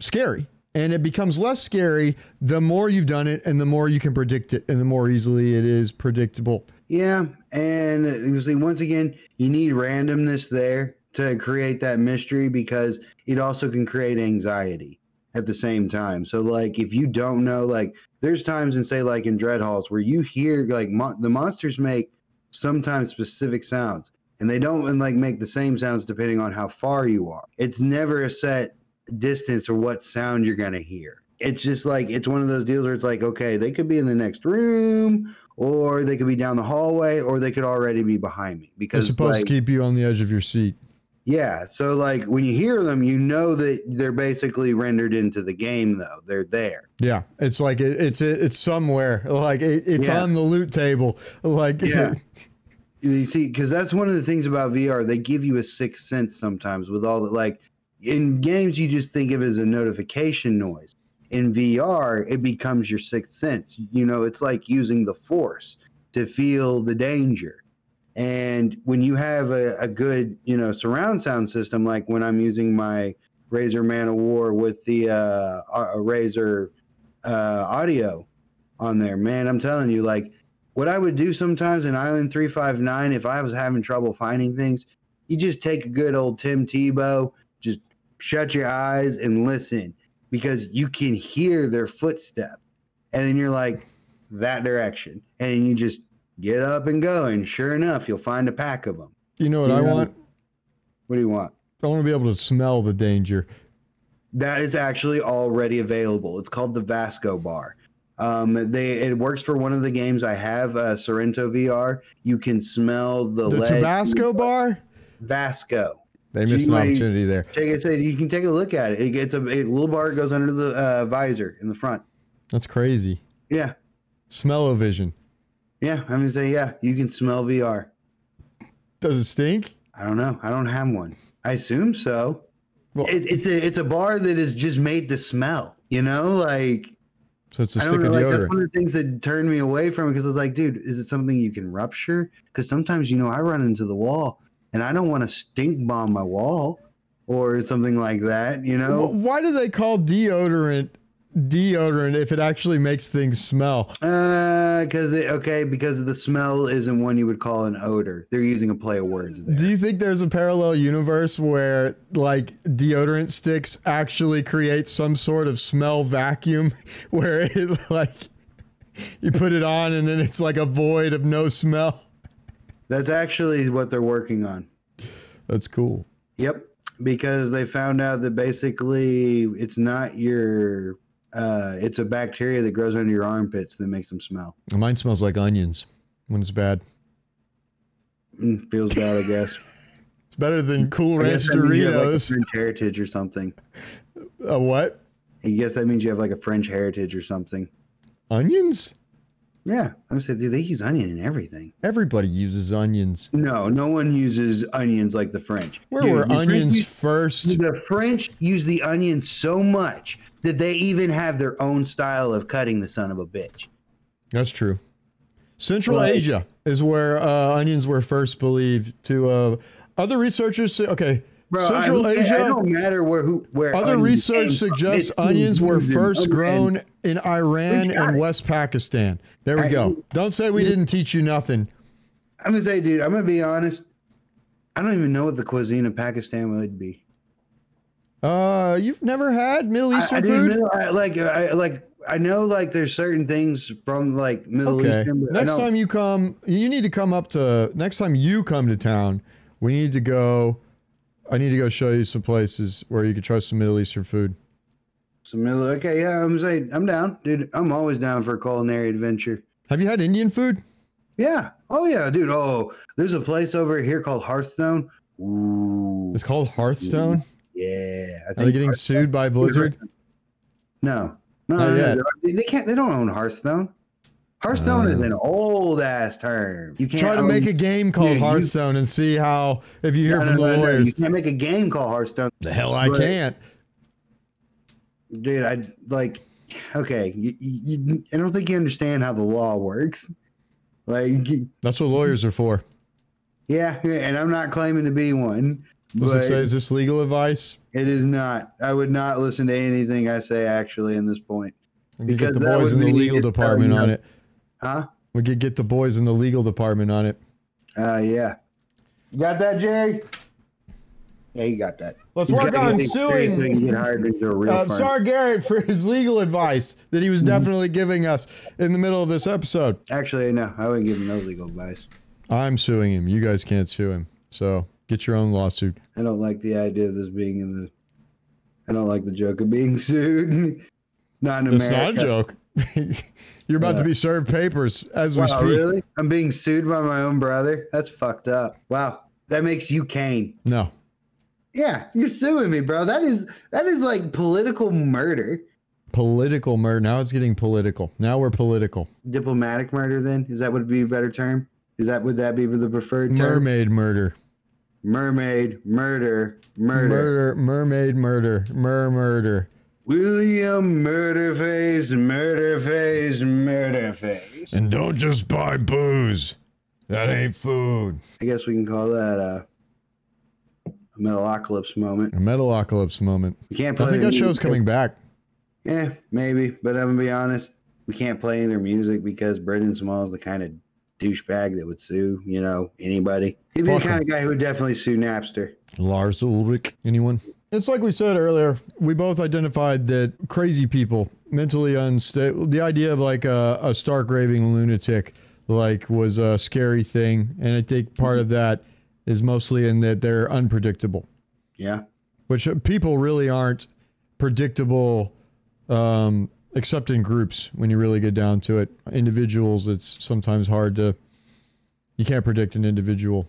scary. And it becomes less scary the more you've done it and the more you can predict it and the more easily it is predictable. Yeah, and you see, once again, you need randomness there to create that mystery because it also can create anxiety at the same time. So, like, if you don't know, like, there's times in say, like in Dreadhalls, where you hear like mon- the monsters make sometimes specific sounds, and they don't and like make the same sounds depending on how far you are. It's never a set distance or what sound you're gonna hear. It's just like it's one of those deals where it's like, okay, they could be in the next room, or they could be down the hallway, or they could already be behind me. Because it's supposed like, to keep you on the edge of your seat yeah, so like when you hear them, you know that they're basically rendered into the game, though they're there. Yeah, it's like it, it's it's somewhere. Like it, it's Yeah. on the loot table. Like Yeah. You see, because that's one of the things about VR. They give you a sixth sense sometimes with all the like in games, you just think of it as a notification noise. In VR, it becomes your sixth sense. You know, it's like using the force to feel the danger. And when you have a, a good, you know, surround sound system, like when I'm using my Razer ManO'War with the uh, Razer uh, audio on there, man, I'm telling you, like what I would do sometimes in Island 359, if I was having trouble finding things, you just take a good old Tim Tebow, just shut your eyes and listen because you can hear their footstep. And then you're like, that direction. And you just get up and go. And sure enough, you'll find a pack of them. you know what I Yeah. want? What do you want? I want to be able to smell the danger. That is actually already available. It's called the Vasco Bar. Um, they it works for one of the games I have, uh, Sorrento VR. You can smell the, The Tabasco bar? Vasco. They missed an opportunity there. Check it. You can take a look at it. It gets a, a little bar goes under the uh, visor in the front. That's crazy. Yeah, Smell-o-vision. Yeah. I'm gonna say yeah. You can smell VR. Does it stink? I don't know. I don't have one. I assume so. Well- it, it's a it's a bar that is just made to smell. You know, like So it's a stick don't of know. Like, that's one of the things that turned me away from it because I was like, dude, is it something you can rupture? Because sometimes you know I run into the wall and I don't want to stink bomb my wall or something like that. You know. Why do they call deodorant deodorant if it actually makes things smell? Uh, because it okay, because the smell isn't one you would call an odor. They're using a play of words there. Do you think there's a parallel universe where like deodorant sticks actually create some sort of smell vacuum where it like you put it on and then it's like a void of no smell? That's actually what they're working on. That's cool. Yep, because they found out that basically it's not your, uh, it's a bacteria that grows under your armpits that makes them smell. Mine smells like onions when it's bad. Mm, feels bad, I guess. It's better than Cool Ranch guess that means you have, like, Doritos. French heritage or something. A what? I guess that means you have like a French heritage or something. Onions? Yeah, I'm saying, dude, they use onion in everything. Everybody uses onions. No, no one uses onions like the French. Where Dude, were the French onions first? The French use the onion so much that they even have their own style of cutting the son of a bitch. That's true. Central Right. Asia is where uh, onions were first believed to. Uh, other researchers say, okay, Central I, Asia. It don't matter where who where. Other research suggests onions were first grown in Iran and. West Pakistan. There we I- go. Don't say we didn't teach you nothing. I'm gonna say, dude, I'm gonna be honest. I don't even know what the cuisine of Pakistan would be. Uh, you've never had Middle Eastern I food? didn't know, I, like I like I know like there's certain things from like Middle Okay. Eastern. Next time you come, you need to come up to. Next time you come to town, we need to go. I need to go show you some places where you can try some Middle Eastern food. some Middle. Okay, yeah, I'm saying I'm down, dude. I'm always down for a culinary adventure. Have you had Indian food? Yeah. Oh yeah, dude. Oh, there's a place over here called Hearthstone. Ooh. It's called Hearthstone. Yeah. Are they getting sued by Blizzard? No. No, no, no. They can't. They don't own Hearthstone. Hearthstone is uh, an old ass term. You can't Try to own- make a game called Yeah, you- Hearthstone and see how if you hear No, from no, the no, lawyers. You can't make a game called Hearthstone, The hell I But- can't. dude. I like. Okay, you, you, I don't think you understand how the law works. Like, That's what lawyers are for. yeah, and I'm not claiming to be one. It say is this legal advice? it is not. I would not listen to anything I say actually in this point. Could get Because the boys in the legal department on it. Huh? We could get the boys in the legal department on it. Uh, yeah. You got that, Jay? Yeah, you got that. Let's He's work on get experience so he can suing get hired into a real uh. Sargarrett for his legal advice that he was Mm-hmm. definitely giving us in the middle of this episode. Actually, no, I wouldn't give him no legal advice. I'm suing him. You guys can't sue him. So get your own lawsuit. I don't like the idea of this being in the. I don't like the joke of being sued. not in America. It's not a joke. You're about to be served papers as we Wow, speak. really? I'm being sued by my own brother. That's fucked up. Wow, that makes you Cain. No. Yeah, you're suing me, bro. That is that is like political murder. Political murder. Now it's getting political. Now we're political. Diplomatic murder. Then is that would be a better term? Is that would that be the preferred term? Mermaid murder. Mermaid murder murder. Murder. Mermaid murder. Mer murder. William Murderface Murderface Murderface. And don't just buy booze. That ain't food. I guess we can call that a, a Metalocalypse moment. A Metalocalypse moment. We can't play. I think that show's music. coming back. Yeah, maybe, but I'm gonna be honest. We can't play their music because Brendan Small is the kind of douchebag that would sue, you know, anybody. He'd be Fuck the kind of guy who would definitely sue Napster. Lars Ulrich. Anyone? It's like we said earlier. We both identified that crazy people, mentally unstable. The idea of like a, a stark raving lunatic, like, was a scary thing, and I think part of that is mostly in that they're unpredictable, Yeah. which people really aren't predictable, um, except in groups. When you really get down to it, individuals, it's sometimes hard to. You can't predict an individual.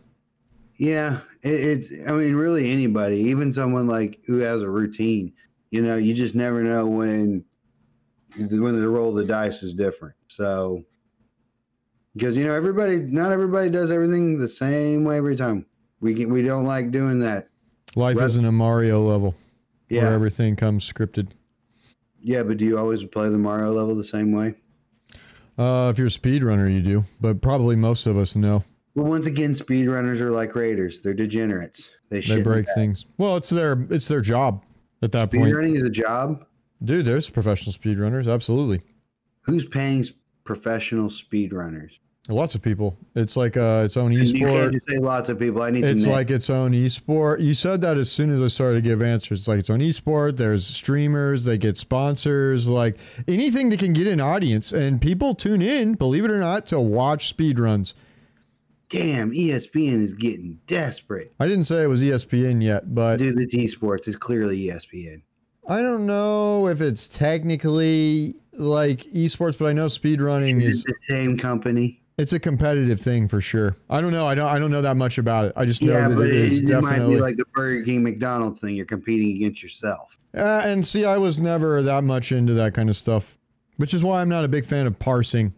Yeah, it, it's. I mean, really anybody, even someone like who has a routine. You know, you just never know when when the roll of the dice is different. So, because you know, everybody, not everybody does everything the same way every time. We can, we don't like doing that. Life isn't a Mario level where everything comes scripted. yeah, but do you always play the Mario level the same way? Uh, if you're a speedrunner, you do, but probably most of us know Well, once again, speedrunners are like raiders. They're degenerates. They, they break things. Well, it's their it's their job at that point, Speedrunning is a job. dude. There's professional speedrunners, absolutely. Who's paying professional speedrunners? Lots of people. It's like uh, its own You esport. just say lots of people. I need It's like its own esport. You said that as soon as I started to give answers. It's like its own esport. There's streamers. They get sponsors. Like anything that can get an audience, and people tune in. Believe it or not, to watch speedruns. Damn, ESPN is getting desperate. I didn't say it was ESPN yet, but Dude, it's esports. It's clearly ESPN. I don't know if it's technically like esports, but I know speedrunning Is is the same company? it's a competitive thing for sure. I don't know. I don't I don't know that much about it. I just know Yeah, that but it it, is it might definitely. be like the Burger King McDonald's thing. You're competing against yourself. uh, and see, I was never that much into that kind of stuff, which is why I'm not a big fan of parsing.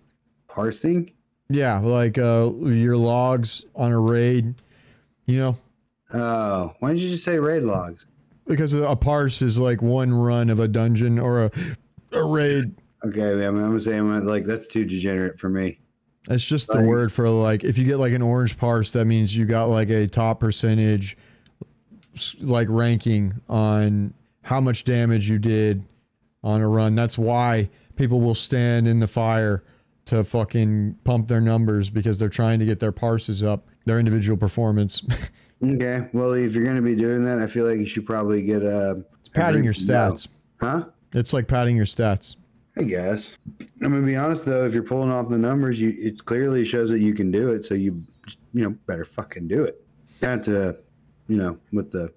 Parsing? Yeah, like uh, your logs on a raid, you know, Oh, why did you just say raid logs? because a parse is like one run of a dungeon or a, a raid. Okay, I mean, I'm gonna say like that's too degenerate for me. It's just the word for like if you get like an orange parse, that means you got like a top percentage like ranking on how much damage you did on a run. That's why people will stand in the fire to fucking pump their numbers because they're trying to get their parses up, their individual performance. Okay, well, if you're gonna be doing that, I feel like you should probably get a It's padding your Agreed. No. stats. Huh? It's like padding your stats. I guess. I'm gonna be honest though. If you're pulling off the numbers, you it clearly shows that you can do it. So you you know better fucking do it. Not to you know with the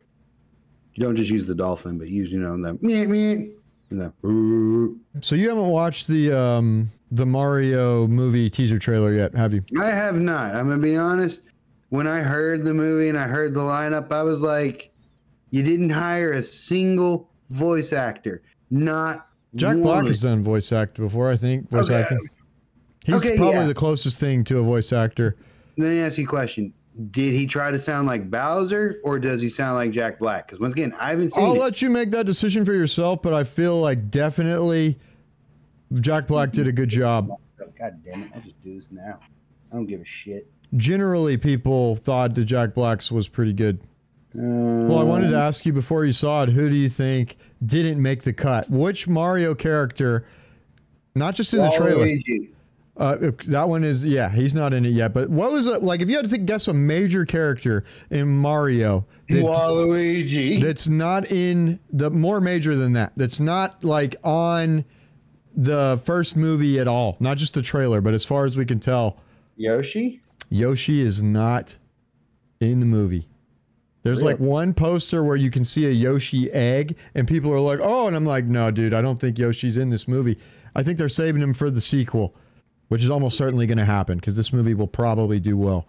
you don't just use the dolphin, but use you know the meh meh and the ooh. So you haven't watched the um the Mario movie teaser trailer yet, have you? I have not. I'm gonna be honest. When I heard the movie and I heard the lineup, I was like, you didn't hire a single voice actor. Not Jack one. Black has done voice act before, I think. Voice Okay. acting. He's Okay, probably yeah. the closest thing to a voice actor. Let me ask you a question. Did he try to sound like Bowser or does he sound like Jack Black? Because once again, I haven't seen I'll it. let you make that decision for yourself, but I feel like definitely Jack Black did a good job. God damn it. I'll just do this now. I don't give a shit. Generally, people thought that Jack Black's was pretty good. Uh, Well, I wanted to ask you before you saw it, who do you think didn't make the cut? Which Mario character, not just in the trailer, Waluigi. uh, that one is, yeah, he's not in it yet, but what was it, like, if you had to think, guess a major character in Mario that, Waluigi. that's not in the, more major than that, that's not like on the first movie at all, not just the trailer, but as far as we can tell, Yoshi? Yoshi is not in the movie. There's like one poster where you can see a Yoshi egg, and people are like, "Oh," and I'm like, "No, dude, I don't think Yoshi's in this movie. I think they're saving him for the sequel, which is almost certainly going to happen because this movie will probably do well,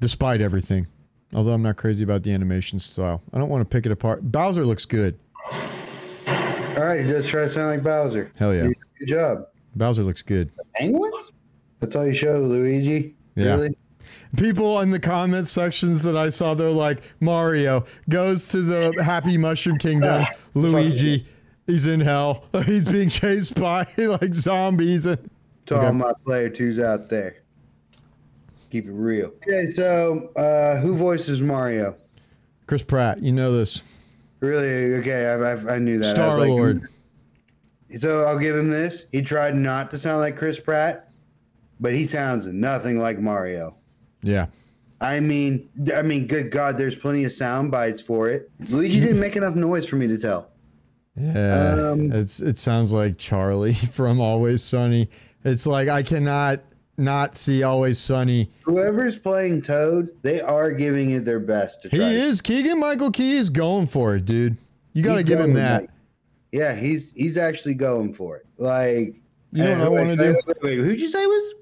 despite everything. Although I'm not crazy about the animation style. I don't want to pick it apart. Bowser looks good. All right, he does try to sound like Bowser. Hell yeah, Good job. Bowser looks good. Penguins? That's all you show, Luigi? Yeah. Really? People in the comment sections that I saw, they're like, Mario goes to the Happy Mushroom Kingdom. Luigi, he's in hell. He's being chased by like zombies. And To all my player twos out there. Keep it real. Okay, so uh, who voices Mario? Chris Pratt, you know this. Really? Okay, I, I, I knew that. Star like, Lord. So I'll give him this. He tried not to sound like Chris Pratt, but he sounds nothing like Mario. Yeah. I mean, I mean, good God, there's plenty of sound bites for it. Luigi didn't make enough noise for me to tell. Yeah. Um, it's it sounds like Charlie from Always Sunny. It's like I cannot not see Always Sunny. Whoever's playing Toad, they are giving it their best to He try. to- is Keegan Michael Key is going for it, dude. You got to give him that. like- yeah, he's he's actually going for it. Like, You know what I uh, wanna do? Wait, wait, who'd you say was?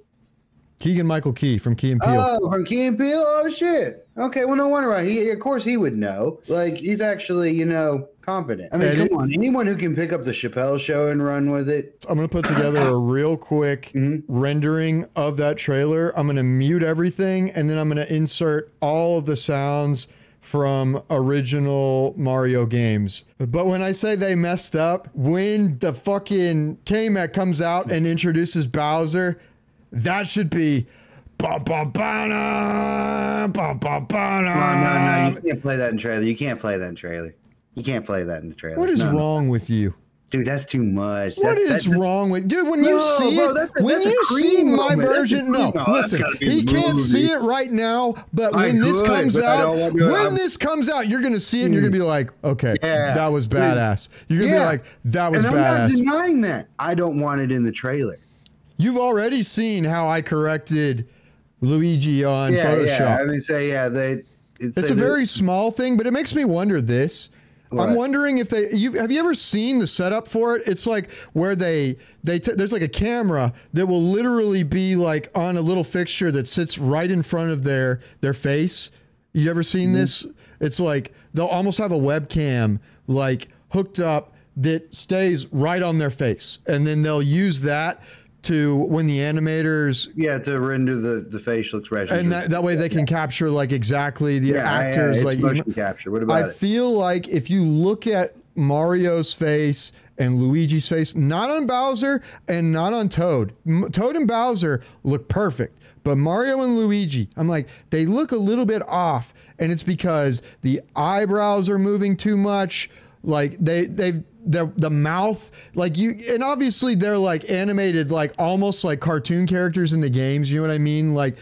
Keegan Michael Key from Key and Peele. Oh, from Key and Peele. Oh shit. Okay, well, no wonder why. He, of course, he would know. Like, he's actually, you know, competent. I mean, Eddie- come on. Anyone who can pick up the Chappelle Show and run with it. I'm gonna put together a real quick Mhm. rendering of that trailer. I'm gonna mute everything and then I'm gonna insert all of the sounds from original Mario games. But when I say they messed up, when the fucking K-Mac comes out and introduces Bowser, that should be ba ba ba na ba ba ba na. Oh, no, no, you can't play that in trailer. You can't play that in trailer. You can't play that in the trailer. What is No, no. wrong with you? Dude, that's too much. What That- is that- wrong with dude? When you No, see bro, it, a- when you see my moment. Version, no, no, oh, listen, he can't see it right now. But I when this comes out, don't want to- when I'm- this comes out, you're gonna see it and you're hmm. gonna be like, okay, Yeah. that was badass. You're gonna be like, that was and I'm not denying that. I don't want it in the trailer. You've already seen how I corrected Luigi on yeah, Photoshop. yeah. I mean, say yeah, they. It's a very small thing, but it makes me wonder this. I'm wondering if they you have you ever seen the setup for it? It's like where they they t- there's like a camera that will literally be like on a little fixture that sits right in front of their their face. You ever seen Mm-hmm. this? It's like they'll almost have a webcam like hooked up that stays right on their face, and then they'll use that to when the animators yeah to render the the facial expressions. and that, that way they can capture like exactly the yeah, yeah, actors it's like motion capture. What about I it? feel like if you look at Mario's face and Luigi's face, not on Bowser and not on Toad. Toad and Bowser look perfect, but Mario and Luigi, I'm like, they look a little bit off, and it's because the eyebrows are moving too much. Like they they've the the mouth like you and obviously they're like animated like almost like cartoon characters in the games. You know what I mean? Like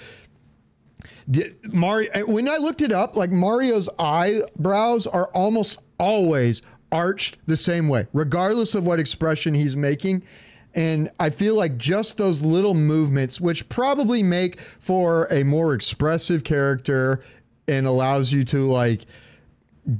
Mario eh, when I looked it up, like Mario's eyebrows are almost always arched the same way, regardless of what expression he's making. And I feel like just those little movements, which probably make for a more expressive character and allows you to like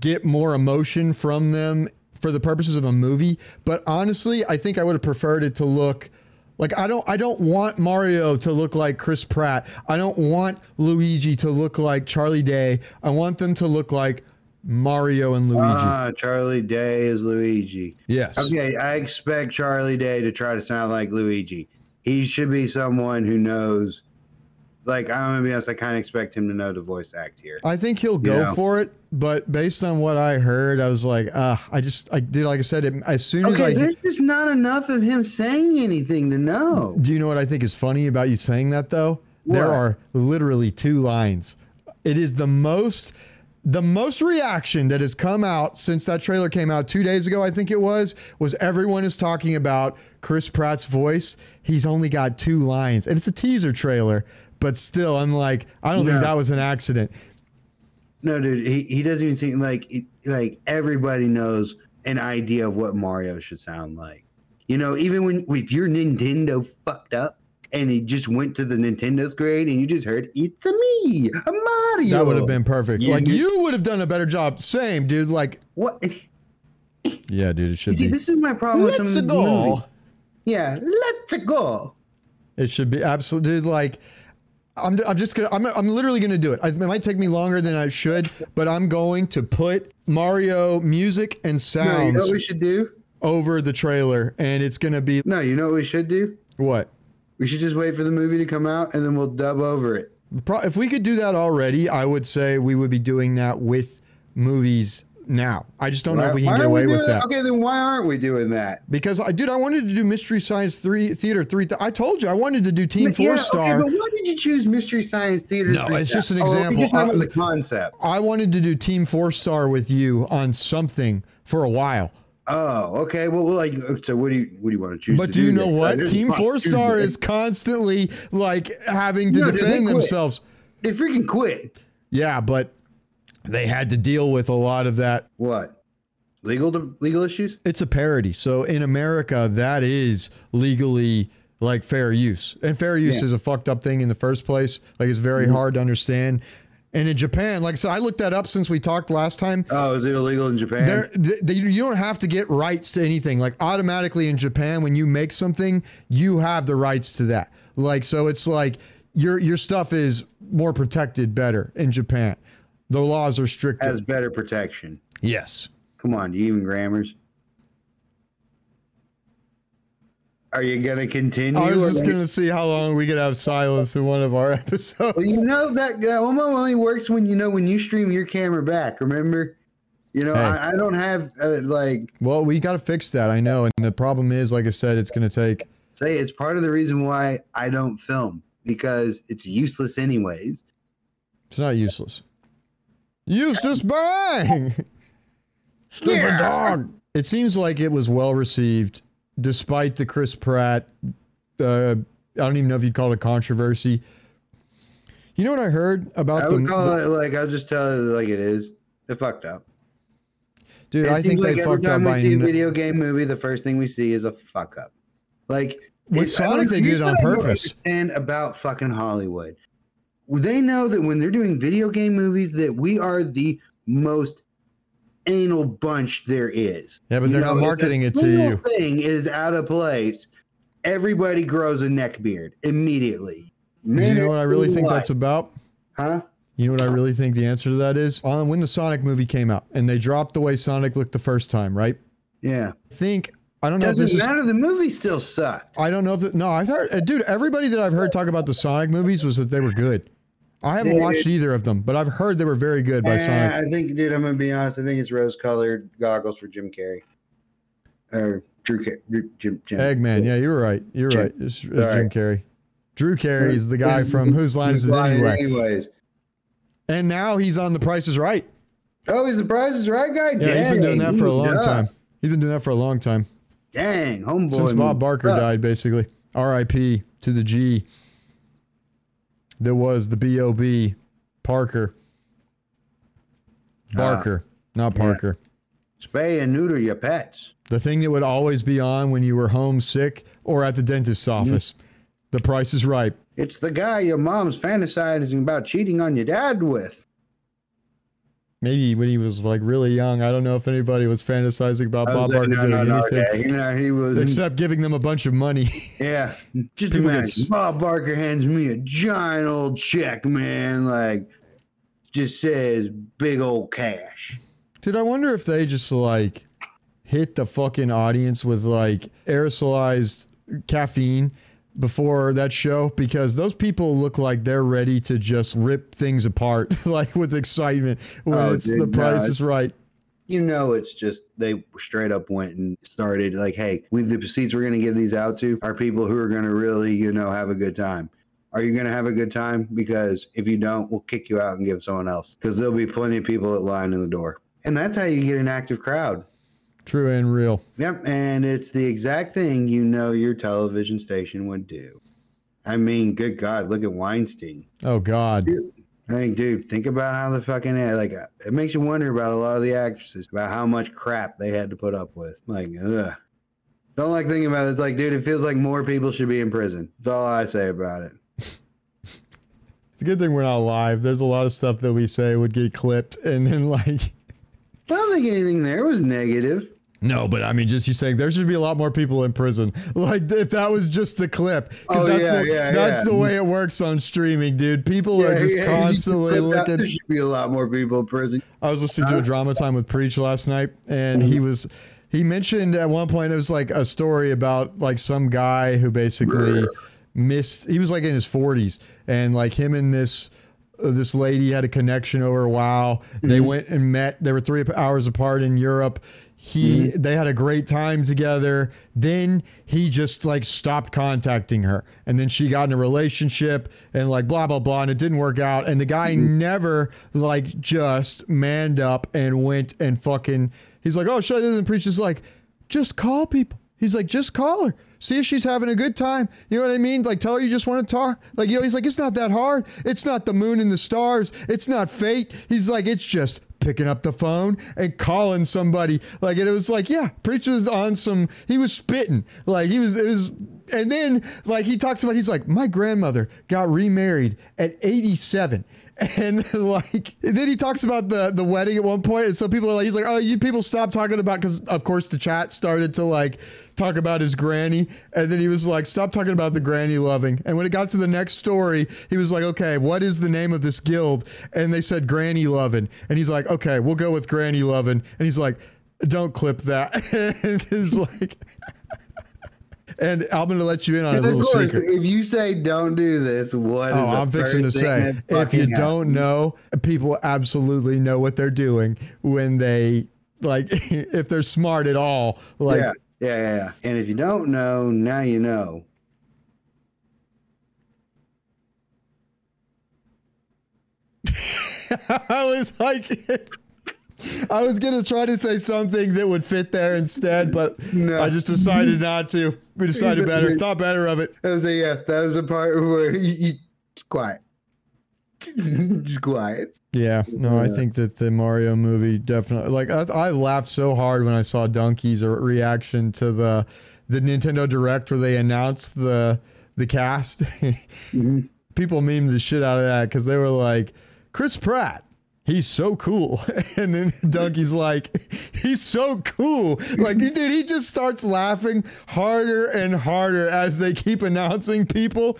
get more emotion from them for the purposes of a movie. But honestly, I think I would have preferred it to look like I don't I don't want Mario to look like Chris Pratt. I don't want Luigi to look like Charlie Day. I want them to look like Mario and Luigi. Ah, Charlie Day is Luigi. yes. Okay, I expect Charlie Day to try to sound like Luigi. He should be someone who knows. Like I'm gonna be honest, I kind of expect him to know to voice act here. I think he'll go Yeah. for it, but based on what I heard, I was like, ah, I just I did like I said, it, as soon as Okay, I there's just not enough of him saying anything to know. Do you know what I think is funny about you saying that though? There are literally two lines. It is the most the most reaction that has come out since that trailer came out 2 days ago I think it was was everyone is talking about Chris Pratt's voice. He's only got two lines and it's a teaser trailer, but still I'm like I don't think that was an accident. No, dude, he, he doesn't even think like like everybody knows an idea of what Mario should sound like. You know, even when if your Nintendo fucked up and he just went to the Nintendo screen and you just heard "It's a me, a Mario." That would have been perfect. You- like you would have done a better job. Same, dude. Like what? yeah, dude, it should see, be. this is my problem Let's some go. Yeah, let's go. It should be absolutely dude, like I'm, I'm just gonna I'm, I'm literally gonna do it. It might take me longer than I should, but I'm going to put Mario music and No, you know sounds what we should do? over the trailer, and it's gonna be No, you know what we should do? what? We should just wait for the movie to come out and then we'll dub over it. Pro- If we could do that already, I would say we would be doing that with movies now. I just don't know if we can get away with that. Okay, then why aren't we doing that? Because I dude, I wanted to do Mystery Science Three Theater Three. I told you I wanted to do Team Yeah, Four Star. Okay, but why did you choose Mystery Science Theater? No, it's just an Oh, example. talking Uh, the concept. I wanted to do Team Four Star with you on something for a while. Oh, okay. Well, like, so what do you what do you want to choose? But to do you know? What? Team Four Star is constantly like having to No, defend quit. themselves. They freaking quit. Yeah, but they had to deal with a lot of that. What? Legal legal issues? It's a parody. So in America, that is legally like fair use. And fair use Yeah. is a fucked up thing in the first place. Like it's very Mm-hmm. hard to understand. And in Japan, like I said, I looked that up since we talked last time. Oh, is it illegal in Japan? There, th- th- you don't have to get rights to anything. Like automatically in Japan, when you make something, you have the rights to that. Like so, it's like your your stuff is more protected, better in Japan. The laws are stricter. has better protection. yes. Come on, do you even grammars? Are you gonna continue? I was just gonna see how long we could have silence in one of our episodes. Well, you know that that only works when you know when you stream your camera back. Remember, you know Hey. I, I don't have uh, like Well, we got to fix that. I know, and the problem is, like I said, it's gonna take. say it's part of the reason why I don't film because it's useless anyways. It's not useless. Useless bang. Stupid Yeah. dog. It seems like it was well received, despite the Chris Pratt. Uh, I don't even know if you'd call it a controversy. You know what I heard about I the, would call the- it like I'll just tell it like it is. It fucked up. dude? It I think seems they fucked up time we see a n- video game movie, the first thing we see is a fuck up. Like With it- I Sonic, they did it on what I don't purpose. And about fucking Hollywood. They know that when they're doing video game movies, that we are the most anal bunch there is. Yeah, but You they're not marketing it to you. Thing is out of place. Everybody grows a neck beard immediately. Do you know what I really think that's about? Huh? You know what I really think the answer to that is? On when the Sonic movie came out and they dropped the way Sonic looked the first time, right? Yeah. I think I don't know if Doesn't this is matter. The movie still sucked. I don't know if the, no, I thought uh, dude, everybody that I've heard talk about the Sonic movies was that they were good. I haven't They- watched either of them, but I've heard they were very good by Eh, Sonic. I think, dude, I'm gonna be honest. I think it's rose-colored goggles for Jim Carrey, or Drew Carey. Jim, Jim. Eggman, yeah, you're right. You're Jim. right. It's, it's. Jim Carrey. Drew Carey is the guy from Whose Line Is It Anyway? Anyways. And now he's on The Price Is Right. Oh, he's the Price is Right guy. Yeah, he's been doing that for a long Duh. time. He's been doing that for a long time. Dang, homeboy. Since Bob Barker up. died, basically. R.I.P. to the G. There was the B.O.B. Parker. Barker, not Ah, yeah. Parker. Spay and neuter your pets. The thing that would always be on when you were homesick or at the dentist's office. The price is right. It's the guy your mom's fantasizing about cheating on your dad with. Maybe when he was like really young. I don't know if anybody was fantasizing about Bob Barker no, doing no, no, anything yeah, you know, he was. except giving them a bunch of money. yeah, just People imagine. s- Bob Barker hands me a giant old check, man. Like, just says big old cash. Dude, I wonder if they just like hit the fucking audience with like aerosolized caffeine before that show because those people look like they're ready to just rip things apart like with excitement when Oh, it's dude, the price no, is right. You know, it's just they straight up went and started like, hey, we the seats we're going to give these out to are people who are going to really, you know, have a good time. Are you going to have a good time? Because if you don't, we'll kick you out and give someone else. Because there'll be plenty of people that line in the door, and that's how you get an active crowd. True and real. Yep, and it's the exact thing you know your television station would do. I mean, good God, look at Weinstein. Oh God. I mean, dude, think about how the fucking like uh, it makes you wonder about a lot of the actresses about how much crap they had to put up with. Like, ugh. Don't like thinking about it. It's like, dude, it feels like more people should be in prison. That's all I say about it. It's a good thing we're not live. There's a lot of stuff that we say would get clipped and then like I don't think anything there was negative. No, but I mean, just you saying there should be a lot more people in prison. Like if that was just the clip, because Oh, that's yeah, the, yeah, that's yeah. the way it works on streaming, dude. People are just constantly looking. There should be a lot more people in prison. I was listening to a drama time with Preach last night, and he mm-hmm. was he mentioned at one point it was like a story about like some guy who basically missed. He was like in his forties, and like him and this Uh, this lady had a connection over a while. They mm-hmm. went and met. They were three hours apart in Europe. He mm-hmm. they had a great time together. Then he just like stopped contacting her, and then she got in a relationship and like blah blah blah, and it didn't work out. And the guy mm-hmm. never like just manned up and went and fucking. He's like, oh, shut it. And preach is like, just call people. He's like, just call her. See if she's having a good time. You know what I mean? Like, tell her you just want to talk. Like, you know, he's like, it's not that hard. It's not the moon and the stars. It's not fate. He's like, it's just picking up the phone and calling somebody. Like, and it was like, yeah, preacher was on some. He was spitting. Like, he was. It was. And then, like, he talks about. He's like, my grandmother got remarried at 87 and like and then he talks about the the wedding at one point and so people are like he's like oh you people stop talking about because of course the chat started to like talk about his granny and then he was like stop talking about the granny loving. And when it got to the next story he was like okay what is the name of this guild? And they said granny loving and he's like okay we'll go with granny loving and he's like don't clip that. And it's like and i'm gonna let you in on a little course, secret. if you say don't do this, what? Oh, I'm fixing to say, if you don't know, people absolutely know what they're doing when they like if they're smart at all. Like yeah, yeah, yeah, yeah. And if you don't know, now you know. I was like I was gonna try to say something that would fit there instead, but No. I just decided not to. We decided better, thought better of it. That was a, yeah. That was the part where you, you quiet, just quiet. Yeah, no, I think that the Mario movie definitely like I, I laughed so hard when I saw Dunkey's reaction to the the Nintendo Direct where they announced the the cast. Mm-hmm. People memed the shit out of that because they were like, Chris Pratt. He's so cool. And then Dunkey's like, he's so cool. Like, dude, he just starts laughing harder and harder as they keep announcing people.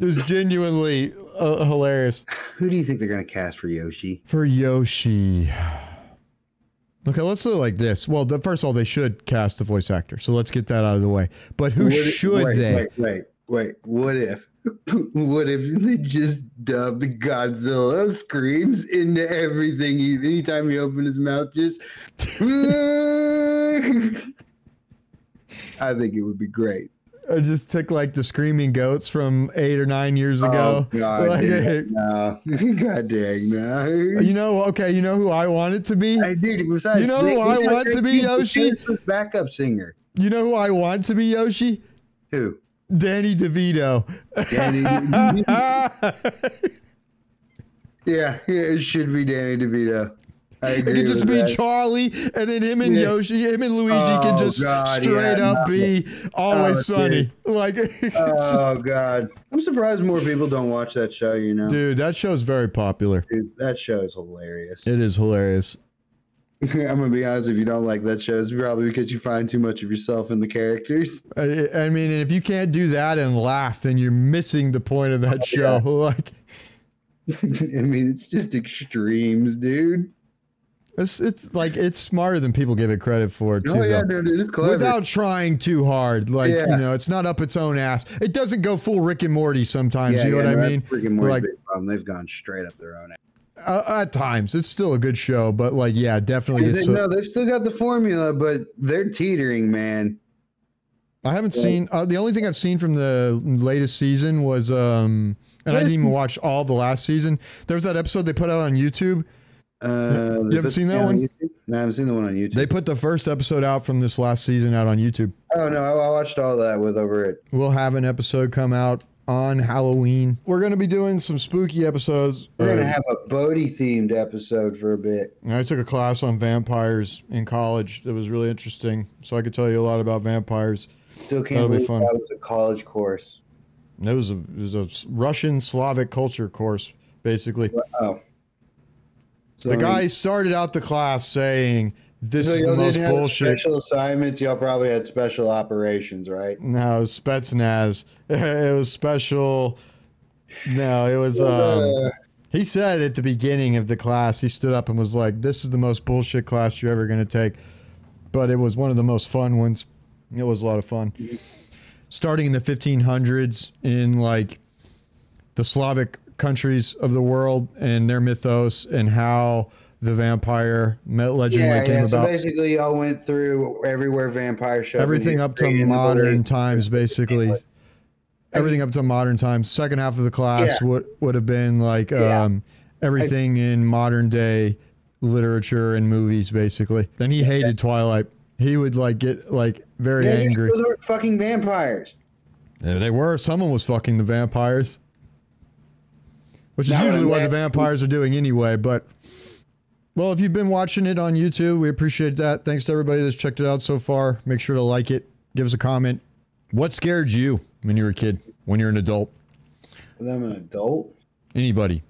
It was genuinely uh, hilarious. Who do you think they're gonna cast for Yoshi? For Yoshi. Okay, let's do it like this. Well, the, first of all, they should cast the voice actor. So let's get that out of the way. But who What if- should wait, they? Wait, wait, wait. What if? What if they just dubbed Godzilla screams into everything? He, anytime he opened his mouth, just. I think it would be great. I just took like the screaming goats from eight or nine years ago. Oh, God, Like, dang, no. God dang, no. you know, okay, you know who I want it to be? I did. Besides, You know who I want to be, Yoshi? Backup singer. You know who I want to be Yoshi? Who? Danny DeVito. Danny. yeah, yeah, it should be Danny DeVito. It could just be that. Charlie, and then him and Yeah. Yoshi, him and Luigi Oh, can just God, straight yeah, up no. be always Oh, sunny. Like, Oh god, I'm surprised more people don't watch that show. You know, dude, that show is very popular. Dude, that show is hilarious. It is hilarious. I'm gonna be honest. If you don't like that show, it's probably because you find too much of yourself in the characters. I, I mean, if you can't do that and laugh, then you're missing the point of that oh, show. Like, I mean, it's just extremes, dude. It's it's like it's smarter than people give it credit for too. Oh yeah, though. dude, it's clever. Without trying too hard, like Yeah. you know, it's not up its own ass. It doesn't go full Rick and Morty sometimes. yeah, you know yeah, what no, I mean? Morty's Like-. They've gone straight up their own. ass. Uh, at times, it's still a good show, but like, yeah, definitely. They, It's no, they've still got the formula, but they're teetering, man. I haven't seen uh, the only thing I've seen from the latest season was um and I didn't even watch all the last season. There was that episode they put out on YouTube. Uh, You haven't seen that one? YouTube? No, I haven't seen the one on YouTube. They put the first episode out from this last season out on YouTube. oh no, I, I watched all that with over it. We'll have an episode come out on Halloween. We're gonna be doing some spooky episodes. We're Uh, gonna have a Bodhi themed episode for a bit. I took a class on vampires in college that was really interesting, so I could tell you a lot about vampires. Still can't That'll be believe fun. that was a college course. It was a, it was a Russian Slavic culture course, basically. Oh, so The guy started out the class saying, "This So is the most bullshit." Special assignments. Y'all probably had special operations, right? No, it was Spetsnaz. It was special. No, it was. Um, Uh, he said at the beginning of the class, he stood up and was like, "This is the most bullshit class you're ever going to take," but it was one of the most fun ones. It was a lot of fun. Starting in the 1500s in like the Slavic countries of the world and their mythos and how the vampire legend yeah, like came yeah. So about. basically, y'all went through everywhere vampire show. everything up to modern times basically everything up to modern times second half of the class Yeah. would would have been like um everything in modern day literature and movies basically then he hated twilight he would like get like very angry those were fucking vampires. They were someone was fucking the vampires which is usually what the vampires are doing anyway but well if you've been watching it on youtube we appreciate that. Thanks to everybody that's checked it out so far. Make sure to like it. Give us a comment. What scared you when you were a kid when you're an adult? And I'm an adult. anybody.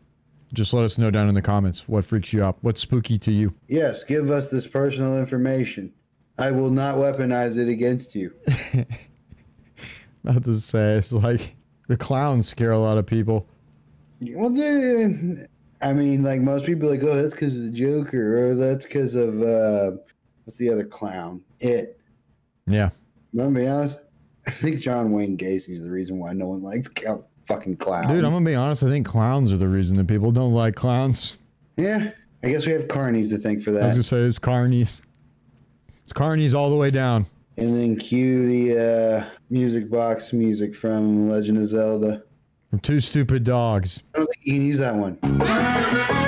Just let us know down in the comments what freaks you out what's spooky to you. Yes, give us this personal information. I will not weaponize it against you. not to say it's like the clowns scare a lot of people Well, dude, I mean, like most people, like, oh, that's because of the Joker, or that's because of uh, what's the other clown? It. yeah I'm gonna be honest. I think John Wayne Gacy is the reason why no one likes cow- fucking clowns. dude i'm gonna be honest i think clowns are the reason that people don't like clowns yeah, I guess we have carnies to thank for that. i was gonna say it's carnies it's carnies all the way down And then cue the uh, music box music from Legend of Zelda. From two stupid dogs I don't think you can use that one.